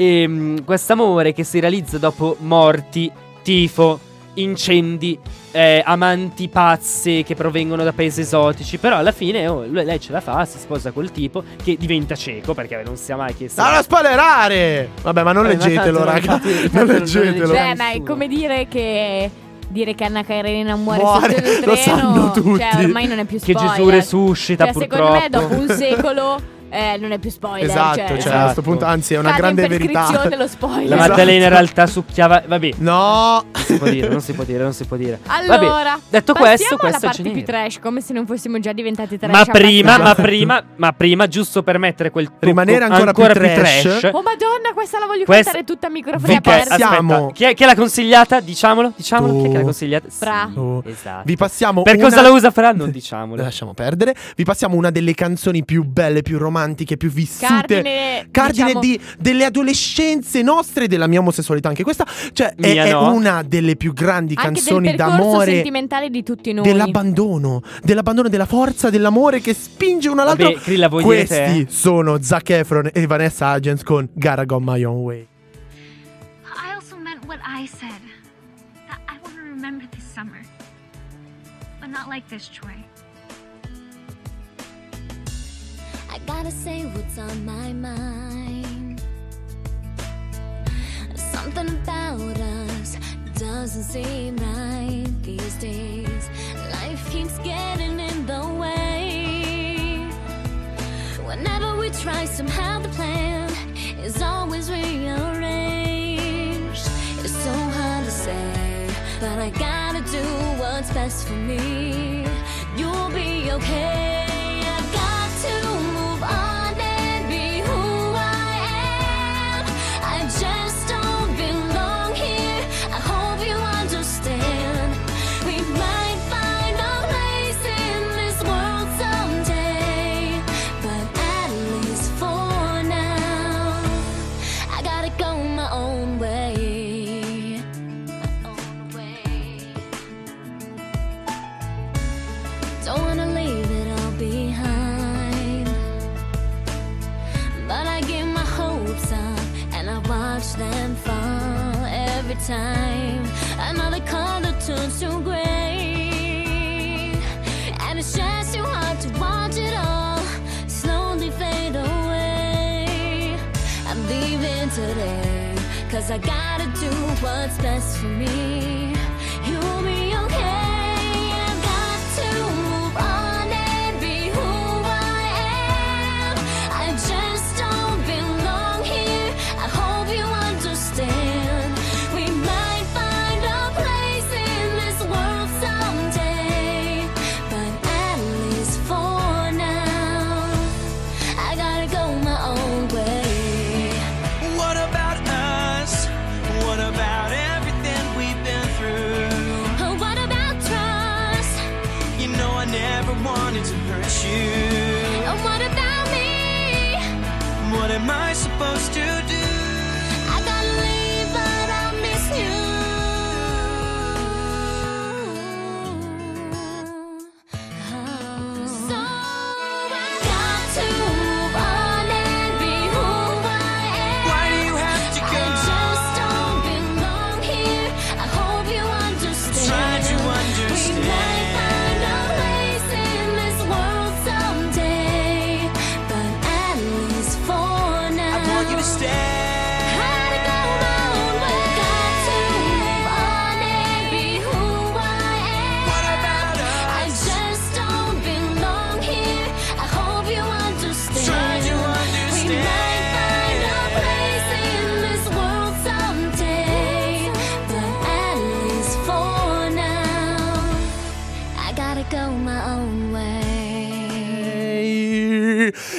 E mm, quest'amore che si realizza dopo morti, tifo, incendi, eh, amanti pazze che provengono da paesi esotici. Però alla fine oh, lui- lei ce la fa, si sposa col tipo che diventa cieco perché non sia mai che Non lo spoilerare. Vabbè, ma non Eh, ma leggetelo, tanto- raga. Non non- non leggetelo. leggetelo. Beh, ma è come dire che. Dire che Anna Karenina muore, Muore, sotto il lo treno. sanno tutti. Cioè, ormai non è più Che spoiler. Gesù resuscita Cioè, purtroppo. secondo me, dopo un secolo. eh, non è più spoiler. Esatto, cioè, cioè, a Esatto. questo punto, anzi, è una cade grande verità. dello spoiler. La Esatto. Maddalena in realtà succhiava. Vabbè, No. non si può dire, non si può dire, non si può dire. Allora, Vabbè, detto passiamo questo, alla questo è parte più trash, come se non fossimo già diventati trash. Ma prima, ma abbastanza. prima, ma prima, giusto per mettere quel tocco Rimanere ancora più trash. Oh madonna, questa la voglio Questa- cantare tutta a microfoni Ok, aperti. passiamo- chi è, chi è l'ha consigliata? Diciamolo, diciamolo, chi è che l'ha Tu. consigliata? Fra. Oh. Esatto. Vi passiamo Per una- cosa la usa Fra? Non diciamolo. Lasciamo perdere. Vi passiamo una delle canzoni più belle, più romantiche, più vissute. Cardine, Cardine diciamo- di, delle adolescenze nostre e della mia omosessualità. Anche questa, cioè, è, è no. una delle più grandi Anche canzoni d'amore. sentimentale di tutti noi. Dell'abbandono, dell'abbandono, della forza, dell'amore che spinge uno all'altro. Vabbè, Krilla, dire Questi te? sono Zac Efron e Vanessa Hudgens con Gotta Go My Own Way. I said that I want to remember this summer, but not like this, Troy. Gotta say what's on my mind. Something about us doesn't seem right these days. Life keeps getting in the way. Whenever we try, somehow the plan is always rearranged. It's so hard to say, but I gotta do what's best for me. You'll be okay. Watch them fall every time. Another color turns to gray. And it's just too hard to watch it all slowly fade away. I'm leaving today, cause I gotta do what's best for me.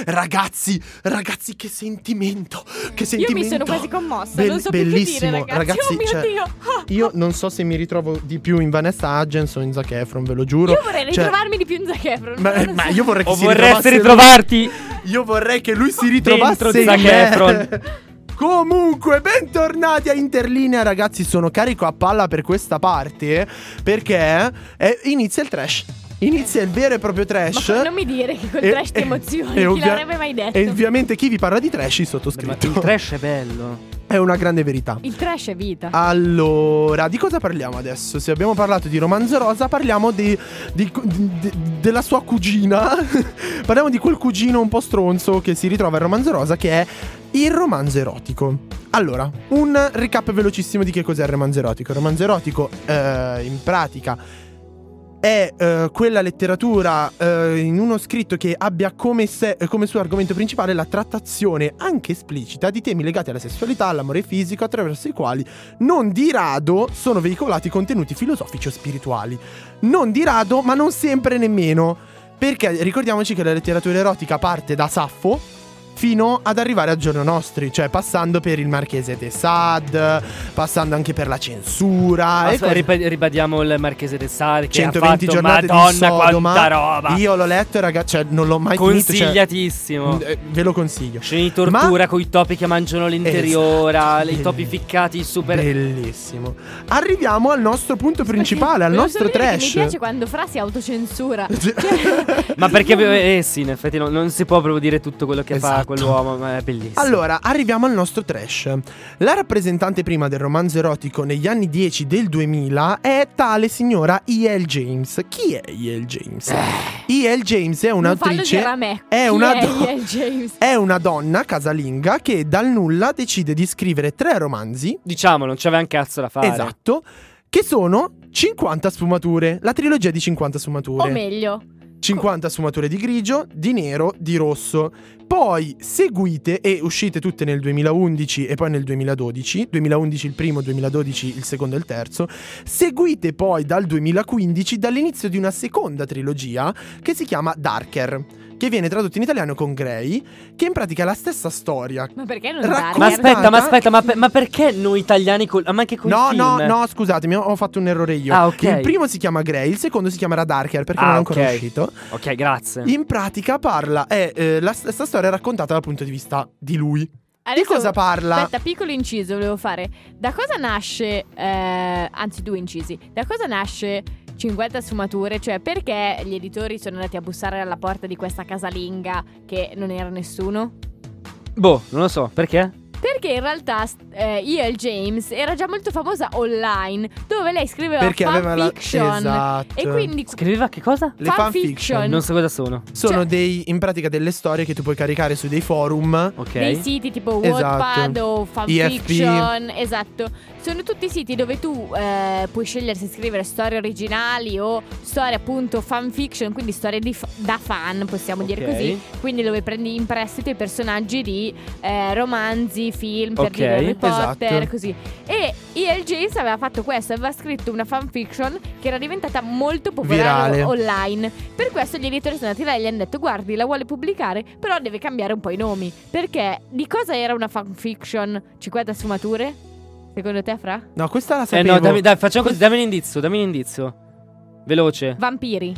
Ragazzi, ragazzi, che sentimento! Che Io sentimento! mi sono quasi commossa, Bell- non so più che bellissimo, dire, ragazzi. Oh mio cioè, Dio. Io non so se mi ritrovo di più in Vanessa Hudgens o in Zac Efron, ve lo giuro. Io vorrei Cioè, ritrovarmi di più in Zac Efron. ma, ma so. io vorrei che O si vorresti ritrovasse ritrovarti Io vorrei che lui si ritrovasse dentro in Zac. Efron. Comunque, bentornati a Interlinea, ragazzi. Sono carico a palla per questa parte perché eh, inizia il trash. Inizia il vero e proprio trash. Ma non mi dire che col E- trash ti emozioni, e chi ovvia- l'avrebbe mai detto? E ovviamente chi vi parla di trash, il Ma sottoscritto. il trash è bello. È una grande verità. Il trash è vita. Allora, di cosa parliamo adesso? Se abbiamo parlato di Romanzo Rosa, parliamo di, di- di- della sua cugina. parliamo di quel cugino un po' stronzo che si ritrova in Romanzo Rosa, che è il romanzo erotico. Allora, un recap velocissimo di che cos'è il romanzo erotico. Il romanzo erotico, eh, in pratica, è eh, quella letteratura eh, in uno scritto che abbia come, se- eh, come suo argomento principale la trattazione anche esplicita di temi legati alla sessualità, all'amore fisico, attraverso i quali non di rado sono veicolati contenuti filosofici o spirituali. Non di rado, ma non sempre nemmeno. Perché ricordiamoci che la letteratura erotica parte da Saffo fino ad arrivare a giorno nostri, cioè passando per il Marchese de Sade, passando anche per la censura. e Aspetta, ripa- ribadiamo il Marchese de Sade che 120 ha fatto giornate Madonna di Sodoma. quanta roba. Io l'ho letto, ragazzi, cioè non l'ho mai finito. Cioè, Consigliatissimo. eh, ve lo consiglio. Scene di tortura Ma- con i topi che mangiano l'interiora, Esatto. i topi ficcati super Bellissimo. Arriviamo al nostro punto principale, al nostro trash. Mi piace quando Fra si autocensura. Ma perché eh sì, in effetti non, non si può proprio dire tutto quello che fa Esatto. Quell'uomo, ma è bellissimo. Allora, arriviamo al nostro trash. La rappresentante prima del romanzo erotico negli anni 10 del 2000 è tale signora E.L. James. Chi è E.L. James? E.L. James è Non fallo un'autrice. dire a me. È una è do- E.L. James? È una donna casalinga che dal nulla decide di scrivere tre romanzi. Diciamo, non c'aveva un cazzo da fare. Esatto. Che sono 50 sfumature. La trilogia di 50 sfumature. O meglio, 50 sfumature di grigio, di nero, di rosso. Poi seguite e uscite tutte nel 2011 e poi nel 2012. 2011 il primo, 2012 il secondo e il terzo. Seguite poi dal 2015 dall'inizio di una seconda trilogia che si chiama Darker. Che viene tradotto in italiano con Grey, che in pratica è la stessa storia. ma perché non Racconta- Darker? Ma aspetta, ma aspetta, ma, per- ma perché noi italiani, col- ma anche con No, no, no, scusatemi, ho fatto un errore io. Ah, ok. Il primo si chiama Grey, il secondo si chiamerà Darker perché Ah, non è ancora ok. uscito. Ok, grazie. In pratica parla, è eh, la stessa storia raccontata dal punto di vista di lui. Adesso- di cosa parla? Aspetta, piccolo inciso volevo fare. Da cosa nasce, eh, anzi due incisi, da cosa nasce 50 sfumature? Cioè perché gli editori sono andati a bussare alla porta di questa casalinga che non era nessuno? Boh, non lo so, perché? Perché in realtà eh, E.L. James era già molto famosa online, dove lei scriveva Perché aveva la fanfiction. Esatto. E quindi Scriveva che cosa? le fanfiction Non so cosa sono. sono cioè- dei in pratica delle storie che tu puoi caricare su dei forum. Ok. dei siti tipo Esatto. Wattpad o fanfiction, esatto. Sono tutti siti dove tu eh, puoi scegliere se scrivere storie originali o storie appunto fanfiction, quindi storie di fa- da fan, possiamo dire Ok. così. Quindi dove prendi in prestito i personaggi di eh, romanzi, film, per Ok, dire Harry Potter, esatto. così. E E.L. James aveva fatto questo, aveva scritto una fanfiction che era diventata molto popolare Virale. online. Per questo gli editori sono andati là e gli hanno detto guardi la vuole pubblicare però deve cambiare un po' i nomi. Perché di cosa era una fanfiction 50 sfumature? Secondo te Fra? No, questa la Eh sapevo. no, dammi, dai, facciamo così, dammi un indizio, dammi un indizio. Veloce. Vampiri.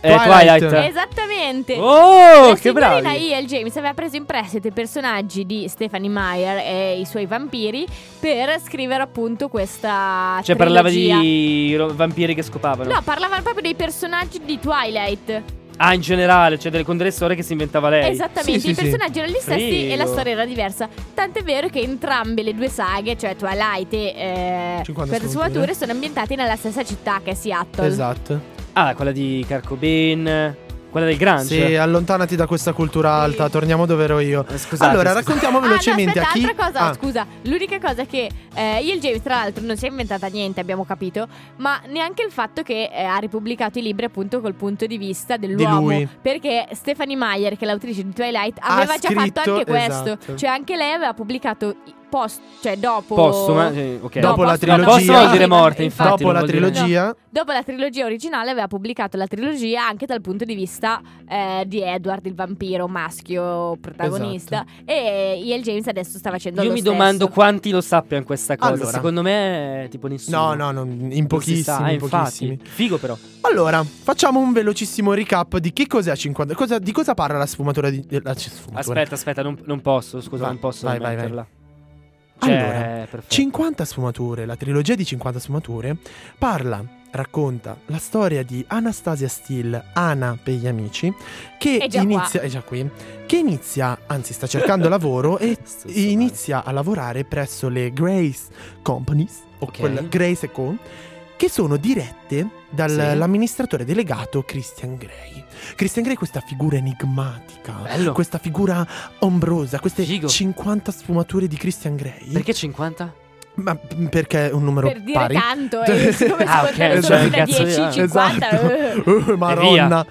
Eh, Twilight. Twilight. Esattamente. Oh, La che signorina bravi. E.L. James aveva preso in prestito i personaggi di Stephanie Meyer e i suoi vampiri per scrivere appunto questa Cioè parlava trilogia. di ro- vampiri che scopavano. No, parlava proprio dei personaggi di Twilight. Ah, in generale, cioè delle, con delle storie che si inventava lei. Esattamente, Sì, sì, i sì. personaggi erano gli stessi Figo. e la storia era diversa. Tant'è vero che entrambe le due saghe, cioè Twilight e eh, 50 per sfumature. sfumature, sono ambientate nella stessa città che è Seattle. Esatto. Ah, quella di Carcobain, quella del Grunge. Sì, allontanati da questa cultura alta, torniamo dove ero io. Eh, Scusate. allora, scusate. raccontiamo Ah, no, velocemente aspetta, a chi altra cosa, Ah, scusa. L'unica cosa è che eh, il James, tra l'altro, non si è inventata niente, abbiamo capito. Ma neanche il fatto che eh, ha ripubblicato i libri appunto col punto di vista dell'uomo. lui. Perché Stephanie Meyer, che è l'autrice di Twilight, aveva già fatto anche questo. esatto. Cioè, anche lei aveva pubblicato post, cioè dopo. Postuma, sì, ok. Dopo la postuma- trilogia- Postuma vuol dire morte, Infatti, dopo la trilogia, Dopo la trilogia originale aveva pubblicato la trilogia anche dal punto di vista eh, di Edward, il vampiro maschio protagonista. E E.L. James adesso sta facendo Io lo mi stesso. domando quanti lo sappiano questa cosa. Allora. Secondo me, è tipo nessuno. No, no, no, in pochissimi, sa, eh, in pochissimi. Figo però. Allora, facciamo un velocissimo recap di che cos'è 50 cosa- di cosa parla la sfumatura di la sfumatura. Aspetta, aspetta, non, non posso, scusa, Vai, non posso vai, vai, vai. Cioè, Allora, perfetto. 50 sfumature, la trilogia di 50 sfumature parla, racconta la storia di Anastasia Steele, Ana per gli amici, che È già inizia è già qui, che inizia, anzi sta cercando lavoro e inizia a lavorare presso le Grace Companies, o Ok. quella Grace Co, che sono dirette Sì. dall'amministratore delegato Christian Grey. Christian Grey questa figura enigmatica, Bello. questa figura ombrosa, queste Figo. 50 sfumature di Christian Grey. Perché 50? Ma perché è un numero Per dire pari? tanto, e siccome Ah, si ok, contano cioè, solo da cazzo di- 10, 50. Esatto. eh. Uh, Maronna.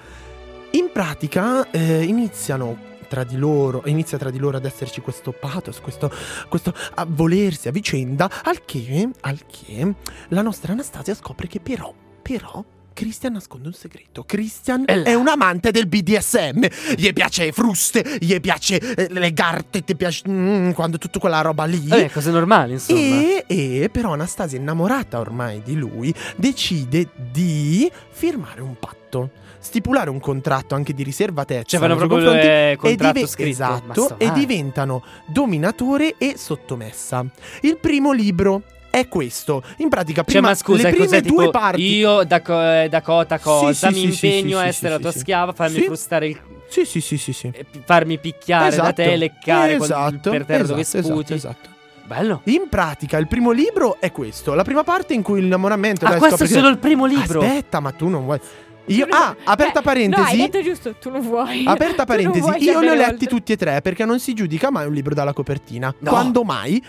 In pratica eh, iniziano tra di loro, inizia tra di loro ad esserci questo pathos, questo, questo a volersi a vicenda, al che, al che la nostra Anastasia scopre che però, però... Christian nasconde un segreto. Christian E là. è un amante del BDSM. Gli piace fruste, gli piace eh, le garte, ti piace mm, quando tutta quella roba lì. Vabbè, cose normali, insomma. E, e però Anastasia, innamorata ormai di lui, decide di firmare un patto, stipulare un contratto anche di riservatezza. Cioè, fanno proprio il eh, contratto dive- scritto. Esatto, e diventano dominatore e sottomessa. Il primo libro è questo. In pratica, Cioè, prima, ma scusa, le prime due tipo parti. io da eh, Dakota cosa sì, mi sì, impegno sì, a essere la tua schiava, farmi frustare il Sì, sì, sì, sì, sì. e pi- farmi picchiare da te, leccare esatto, per terra dove esatto, sputi. Esatto, esatto. Bello. In pratica, il primo libro è questo. La prima parte in cui l'innamoramento. Ah, dai, questo è solo il primo libro. Aspetta, ma tu non vuoi. Io, ah, aperta parentesi. No, hai detto giusto, tu non vuoi. Aperta parentesi, io li ho letti oltre. tutti e tre perché non si giudica mai un libro dalla copertina. No. Quando mai?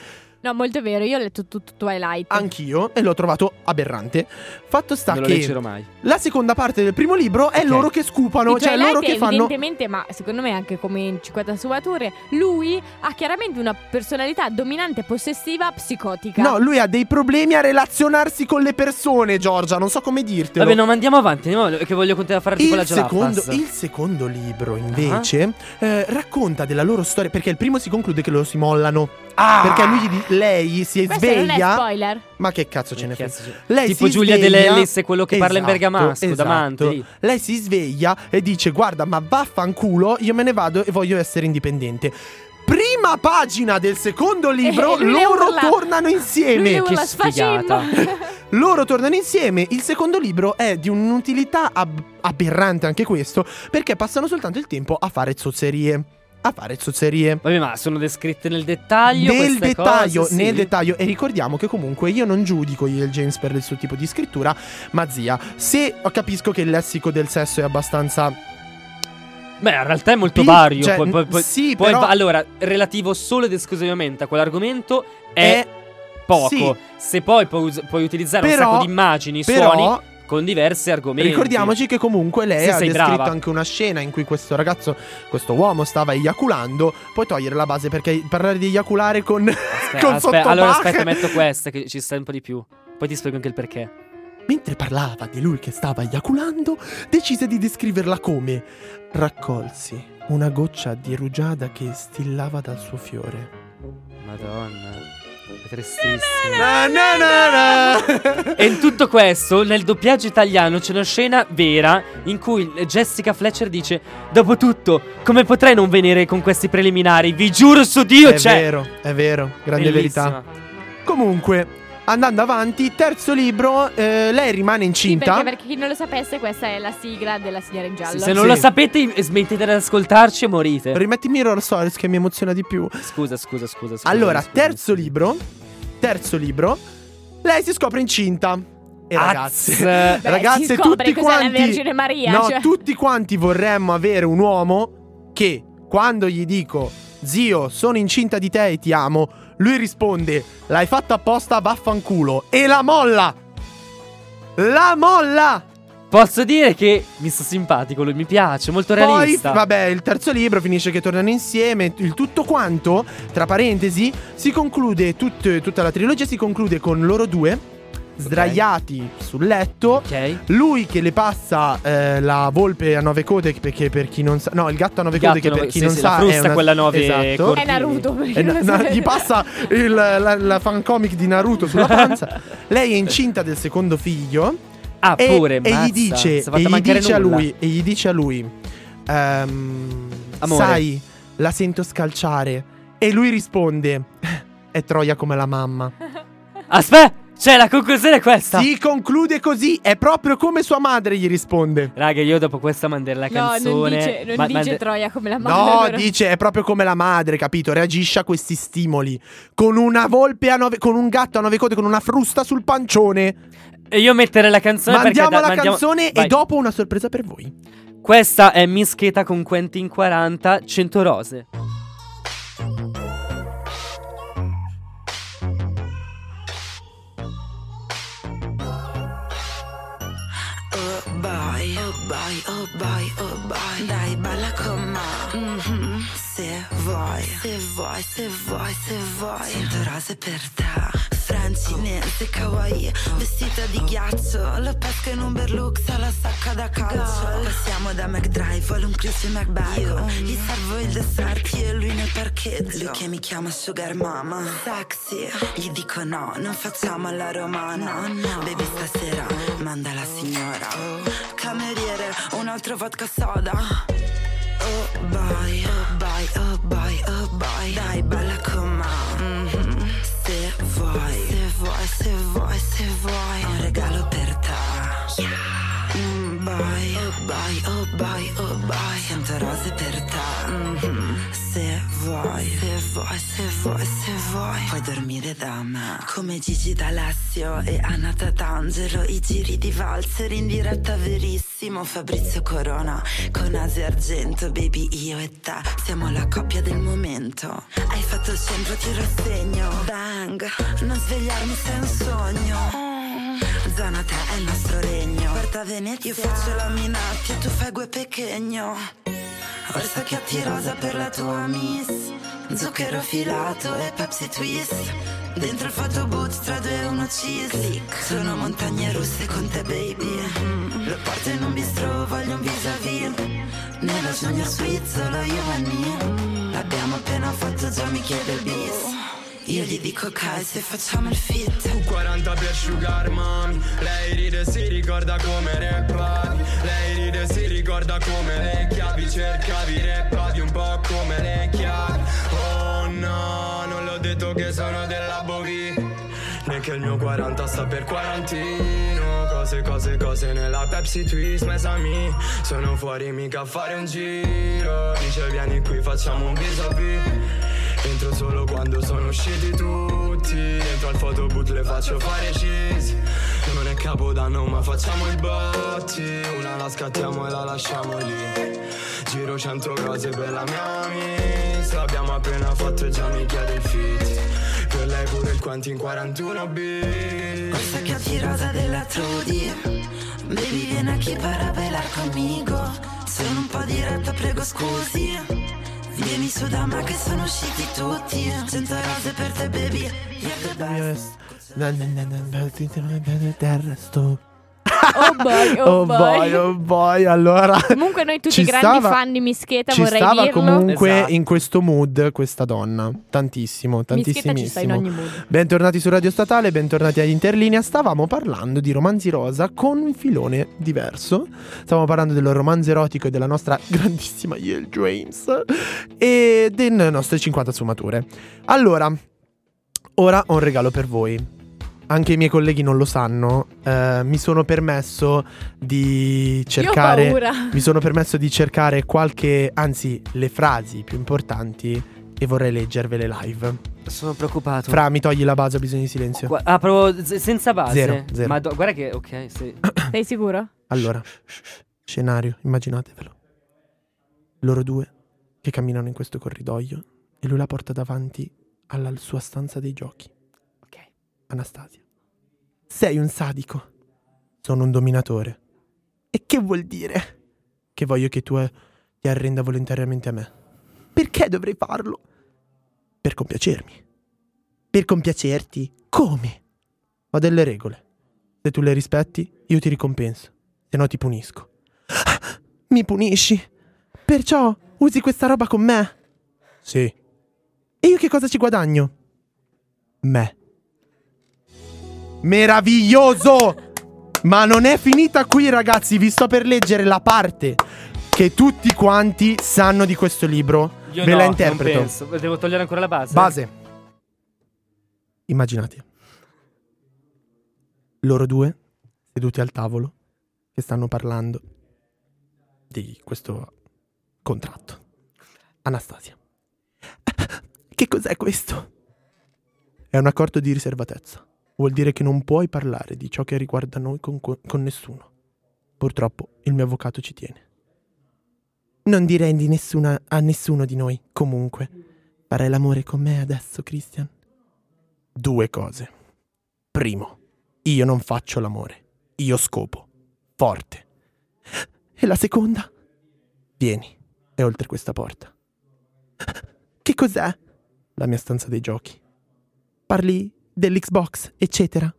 No, molto vero, io ho letto tutto Twilight. Anch'io e l'ho trovato aberrante. Fatto sta non lo che leggerò mai. la seconda parte del primo libro è Ok. loro che scupano, Di cioè Twilight loro che fanno evidentemente, ma secondo me anche come in 50 sfumature, lui ha chiaramente una personalità dominante, possessiva, psicotica. No, lui ha dei problemi a relazionarsi con le persone, Giorgia, non so come dirtelo. Vabbè, no, ma andiamo avanti. Andiamo, che voglio continuare a fare tipo la il secondo, il secondo libro, invece, eh, racconta della loro storia. Perché il primo si conclude che loro si mollano. Ah! Perché lui gli di- lei si Questo non è sveglia. spoiler. Ma che cazzo ce ne Che frega? cazzo c'è? Lei Tipo si Giulia De sveglia- Lellis, quello che parla in Esatto, bergamasco, esatto. davanti. lì. Lei si sveglia e dice: Guarda, ma vaffanculo, io me ne vado e voglio essere indipendente. Prima pagina del secondo libro, Eh, loro urla. tornano insieme. urla, Che sfigata. Loro tornano insieme. Il secondo libro è di un'utilità ab- aberrante anche questo, perché passano soltanto il tempo a fare zozzerie. A fare zozzerie. Vabbè, ma sono descritte nel dettaglio. Nel dettaglio, cose, sì. nel dettaglio, e ricordiamo che comunque io non giudico il James per il suo tipo di scrittura, ma zia, se capisco che il lessico del sesso è abbastanza Beh, in realtà è molto vario. cioè, poi, poi- poi- sì, poi però- allora, relativo solo ed esclusivamente a quell'argomento è, è poco. sì. Se poi puoi, puoi utilizzare Però- un sacco di immagini, però suoni con diversi argomenti. Ricordiamoci che comunque lei Sì, ha descritto brava. anche una scena in cui questo ragazzo, questo uomo stava eiaculando. Puoi togliere la base perché parlare di eiaculare con, Aspetta, con aspetta, allora aspetta, metto questa che ci sta un po' di più. Poi ti spiego anche il perché. Mentre parlava di lui che stava eiaculando, decise di descriverla come raccolsi una goccia di rugiada che stillava dal suo fiore. Madonna, tristissimo. Na, na, na, na. E in tutto questo, nel doppiaggio italiano c'è una scena vera in cui Jessica Fletcher dice: Dopotutto, come potrei non venire con questi preliminari? Vi giuro su Dio, È c'è. vero, è vero, grande Bellissima. verità. Comunque, andando avanti, terzo libro, eh, lei rimane Sì, incinta. perché, perché chi non lo sapesse, questa è la sigla della signora in giallo. Se non Sì. lo sapete, smettete di ascoltarci e morite. Rimetti Mirror Stories che mi emoziona di più. Scusa, scusa, scusa. scusa allora, scusa, terzo scusa. libro. Terzo libro. Lei si scopre incinta. E Az. ragazze, Beh, ragazze, tutti quanti. Vergine Maria, No, cioè. tutti quanti vorremmo avere un uomo che quando gli dico Zio, sono incinta di te e ti amo, lui risponde L'hai fatta apposta, vaffanculo. E la molla. La molla. Posso dire che mi sta simpatico, lui mi piace, molto Poi, realista. vabbè, il terzo libro finisce che tornano insieme. Il tutto quanto, tra parentesi, si conclude. tut- tutta la trilogia si conclude con loro due sdraiati sul letto. Ok. Lui che le passa eh, la volpe a nove code, perché per chi non sa. No, il gatto a nove Gatto code, che nove- per chi sì, non sì, sa. la frusta è una- quella nove esatto. È Naruto. perché Eh, no, so- gli passa il- la, la fan comic di Naruto sulla panza. Lei è incinta del secondo figlio. Ah, E, pure, e gli dice, è e gli dice a lui, e gli dice a lui, Amore. sai, la sento scalciare. E lui risponde, è Troia come la mamma. Aspetta, cioè la conclusione è questa. Si conclude così, è proprio come sua madre gli risponde. Raga, io dopo questa mandare la No, canzone. non dice, non ma- dice mande- Troia come la madre. No, però. dice, è proprio come la madre, capito? Reagisce a questi stimoli. Con una volpe a nove, con un gatto a nove code, con una frusta sul pancione. E io mettere la canzone Mandiamo perché la mandiamo- canzone Vai. e dopo una sorpresa per voi. Questa è Mischeta con Quentin 40, 100 rose. Oh boy, vuoi, se vuoi, se vuoi, se vuoi. Sento rose per te Francinese, kawaii Vestita di ghiaccio. Lo pesca in un berlux alla sacca da calcio. Passiamo da McDrive, vuole un Christian McBago Gli servo il dessert, io e lui nel parcheggio. Lui che mi chiama Sugar Mama. Sexy. Gli dico no, non facciamo la romana. Baby stasera manda la signora. Cameriere, un altro vodka soda Oh boy, oh boy, oh boy, oh boy Dai balla con me Mhm. Se vuoi, se vuoi, se vuoi, se vuoi un regalo per te. Mm, boy, oh boy, oh boy, oh boy Sento rose per te. Mhm. Se vuoi, se vuoi, se vuoi, se vuoi. Puoi dormire da me. Come Gigi D'Alessio e Anna Tatangelo I giri di valzer in diretta verissimo. Fabrizio Corona con Asia Argento Baby io e te. Siamo la coppia del momento. Hai fatto il centro, ti rassegno. Bang, non svegliarmi se è un sogno Zona te è il nostro regno. Porta Venezia, io faccio la minaccia Tu fai gue pechegno. Orsa chiatti rosa per la tua miss. Zucchero filato e Pepsi Twist. Dentro il photobooth tra due e uno cheese. Sono montagne russe con te baby. Lo porto in un bistro, voglio un vis-a-vis. Nello junior suite solo io e me. L'abbiamo appena fatto, già mi chiede il bis Io gli dico ok se facciamo il fit. 40 per sugar mami. Lei ride si ricorda come rappavi. Lei ride si ricorda come le chiavi. Cercavi rappavi un po' come le chiavi. Oh no, non l'ho detto che sono della mio 40 sta per quarantino. Cose, cose, cose nella Pepsi Twist Mesami, sono fuori mica a fare un giro. Dice vieni qui facciamo un vis-a-vis. Entro solo quando sono usciti tutti. Dentro al photobooth le faccio fare cheese. Non è capodanno ma facciamo i botti. Una la scattiamo e la lasciamo lì. Giro cento cose per la mia miss L'abbiamo appena fatto e già mi chiede il fit Per lei pure il Quentin 41 b Questa chiatti rosa della Trudy Baby vieni aquí para bailar conmigo Sono un po' diretta prego scusi Vieni su da me che sono usciti tutti Cento rose per te baby You're the best Del resto. Oh boy, oh, Oh boy, oh boy. Allora. Comunque noi tutti grandi stava- fan di Mischeta Ci vorrei stava dirlo. comunque Esatto. in questo mood questa donna. Tantissimo, Mischeta ci sta in tantissimissimo. ogni mood. Bentornati su Radio Statale, bentornati ad Interlinea. Stavamo parlando di romanzi rosa con un filone diverso. Stavamo parlando del romanzo erotico e della nostra grandissima Yale James e delle nostre 50 sfumature. Allora, ora ho un regalo per voi. Anche i miei colleghi non lo sanno. eh, mi sono permesso di cercare. Io ho paura. Mi sono permesso di cercare qualche, anzi, le frasi più importanti e vorrei leggervele live. Sono preoccupato. Fra, mi togli la base, ho bisogno di silenzio. Gua- ah, proprio z- senza base. Zero, zero. Ma do- guarda che, ok, sì. Sei sicuro? Allora, scenario, immaginatevelo. Loro due che camminano in questo corridoio e lui la porta davanti alla sua stanza dei giochi. Anastasia. Sei un sadico. Sono un dominatore. E che vuol dire? Che voglio che tu eh, ti arrenda volontariamente a me. Perché dovrei farlo? Per compiacermi. Per compiacerti? Come? Ho delle regole. Se tu le rispetti, io ti ricompenso. Se no ti punisco. Mi punisci? Perciò usi questa roba con me? Sì. E io che cosa ci guadagno? Me. Meraviglioso! Ma non è finita qui, ragazzi. Vi sto per leggere la parte che tutti quanti sanno di questo libro. Io Ve no, la interpreto. Devo togliere ancora la base. Base. Immaginate. Loro due seduti al tavolo che stanno parlando di questo contratto. Anastasia. Che cos'è questo? È un accordo di riservatezza. Vuol dire che non puoi parlare di ciò che riguarda noi con, con nessuno. Purtroppo il mio avvocato ci tiene. Non direi di nessuna a nessuno di noi, comunque. Farai l'amore con me adesso, Christian? Due cose. Primo, io non faccio l'amore. Io scopo. Forte. E la seconda? Vieni, è oltre questa porta. Che cos'è? La mia stanza dei giochi. Parli dell'Xbox, eccetera.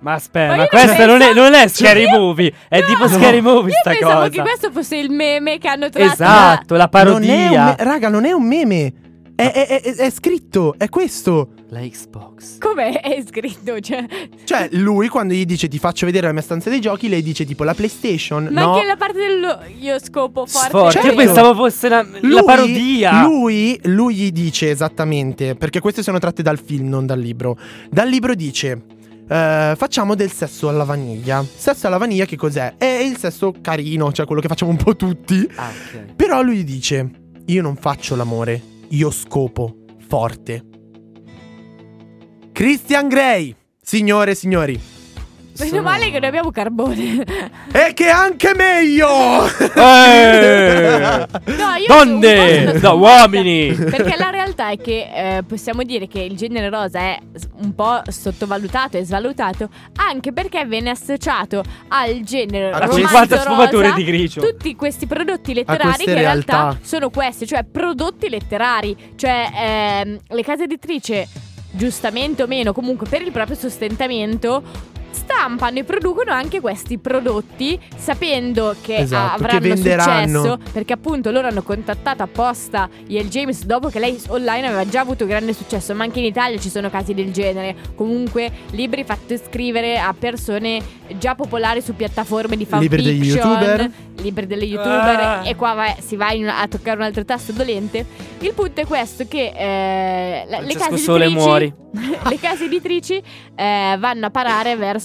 Ma aspetta, Ma io questa pensavo- non è, non è Scary Movie. È tipo Scary Movie Io sta pensavo cosa. che questo fosse il meme che hanno tratto Esatto, la Non è un parodia. me- raga, non è un meme. È, è- è- è scritto, è questo. La Xbox. da... Come è scritto? Cioè, Cioè, lui quando gli dice ti faccio vedere la mia stanza dei giochi, lei dice tipo la PlayStation. ma no. anche la parte dello io scopo forte. Sforzo. Certo. Io pensavo fosse la, la Lui- parodia. Lui, lui gli dice esattamente, perché queste sono tratte dal film, non dal libro. Dal libro dice: eh, facciamo del sesso alla vaniglia. Sesso alla vaniglia che cos'è? È il sesso carino, cioè quello che facciamo un po' tutti. Ah, ok. Però lui dice: Io non faccio l'amore, io scopo forte. Christian Grey, signore e signori. Meno Sono- male che noi abbiamo carbone. E che anche meglio! Eh! No, io Donne! sconvolta, uomini! Perché la realtà è che eh, possiamo dire che il genere rosa è un po' sottovalutato e svalutato anche perché viene associato al genere A romanzo 50 rosa sfumature di grigio. tutti questi prodotti letterari che in realtà realtà. sono questi, cioè prodotti letterari, cioè ehm, le case editrici giustamente o meno, comunque per il proprio sostentamento stampano e producono anche questi prodotti sapendo che Esatto, che avranno venderanno. successo perché appunto loro hanno contattato apposta Yael James dopo che lei online aveva già avuto grande successo ma anche in Italia ci sono casi del genere comunque libri fatti scrivere a persone già popolari su piattaforme di Libri fanfiction degli youtuber. libri delle youtuber Ah. e qua vai- si va in- a toccare un altro tasto dolente il punto è questo che eh, le case editrici le case editrici eh, vanno a parare verso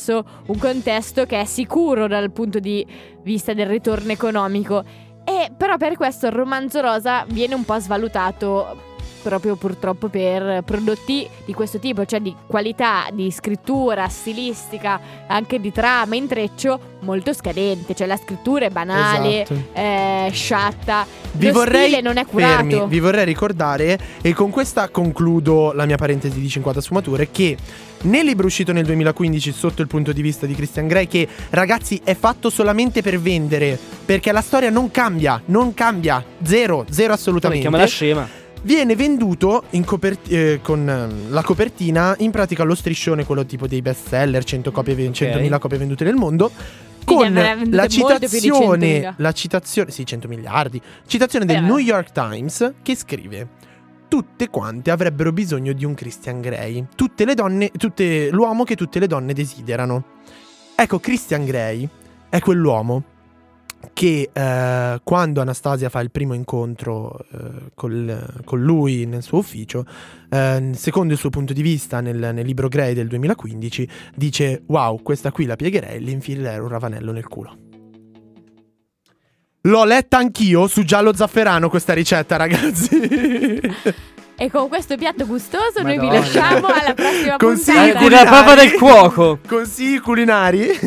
un contesto che è sicuro dal punto di vista del ritorno economico. E però per questo il romanzo rosa viene un po' svalutato proprio purtroppo per prodotti di questo tipo, cioè di qualità, di scrittura, stilistica, anche di trama, intreccio molto scadente, cioè la scrittura è banale, Esatto. è sciatta, Vi vorrei, stile non è curato. fermi, vi vorrei ricordare, e con questa concludo la mia parentesi di 50 sfumature, che nel libro uscito nel 2015 sotto il punto di vista di Christian Grey, che ragazzi è fatto solamente per vendere, perché la storia non cambia, non cambia, zero, zero assolutamente. Chiama la scema. Viene venduto in copert- eh, con eh, la copertina, in pratica lo striscione, quello tipo dei best seller, 100 copie, 100.000 copie vendute nel mondo. Con la citazione, 100.000. la citazione, sì, 100 miliardi. Citazione del Eh. New York Times che scrive: Tutte quante avrebbero bisogno di un Christian Grey. Tutte le donne, tutte, l'uomo che tutte le donne desiderano. Ecco, Christian Grey è quell'uomo che eh, quando Anastasia fa il primo incontro eh, col- con lui nel suo ufficio, eh, secondo il suo punto di vista nel, nel libro Grey del 2015, dice wow, questa qui la piegherei e le infilerei un ravanello nel culo. L'ho letta anch'io su giallo zafferano questa ricetta, ragazzi. E con questo piatto gustoso noi vi Madonna. lasciamo alla prossima Consigli puntata. Dirà proprio del cuoco. Consigli culinari.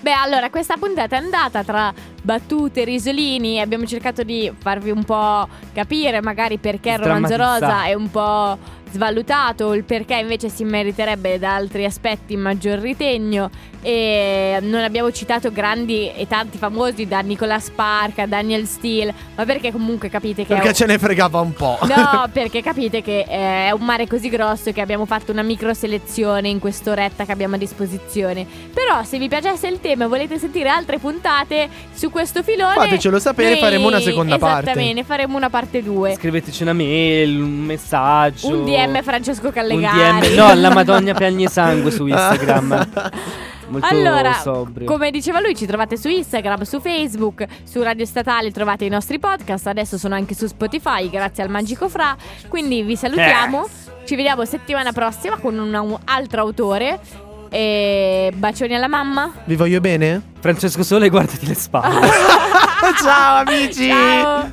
Beh, allora, questa puntata è andata tra battute, risolini. Abbiamo cercato di farvi un po' capire magari perché il romanzo rosa è un po' svalutato, il perché invece si meriterebbe da altri aspetti maggior ritegno. E non abbiamo citato grandi e tanti famosi da Nicola Spark a Daniel Steele, ma perché comunque capite che Perché un- ce ne fregava un po'. No, perché capite che eh, è un mare così grosso che abbiamo fatto una micro selezione in quest'oretta che abbiamo a disposizione. Però se vi piacesse il tema e volete sentire altre puntate su questo filone Fatecelo sapere, noi- faremo una seconda parte. Esattamente, faremo una parte 2. Scriveteci una mail, un messaggio. Un DM Francesco Un Callegari. DM. No, la Madonna Piagne Sangue su Instagram. Molto Allora, sobrio. come diceva lui, ci trovate su Instagram, su Facebook, su Radio Statale trovate i nostri podcast. Adesso sono anche su Spotify, grazie al Magico Fra. Quindi vi salutiamo. Ci vediamo settimana prossima con una- un altro autore. E bacioni alla mamma. Vi voglio bene? Francesco Sole, guardati le spalle. Ciao amici! Ciao.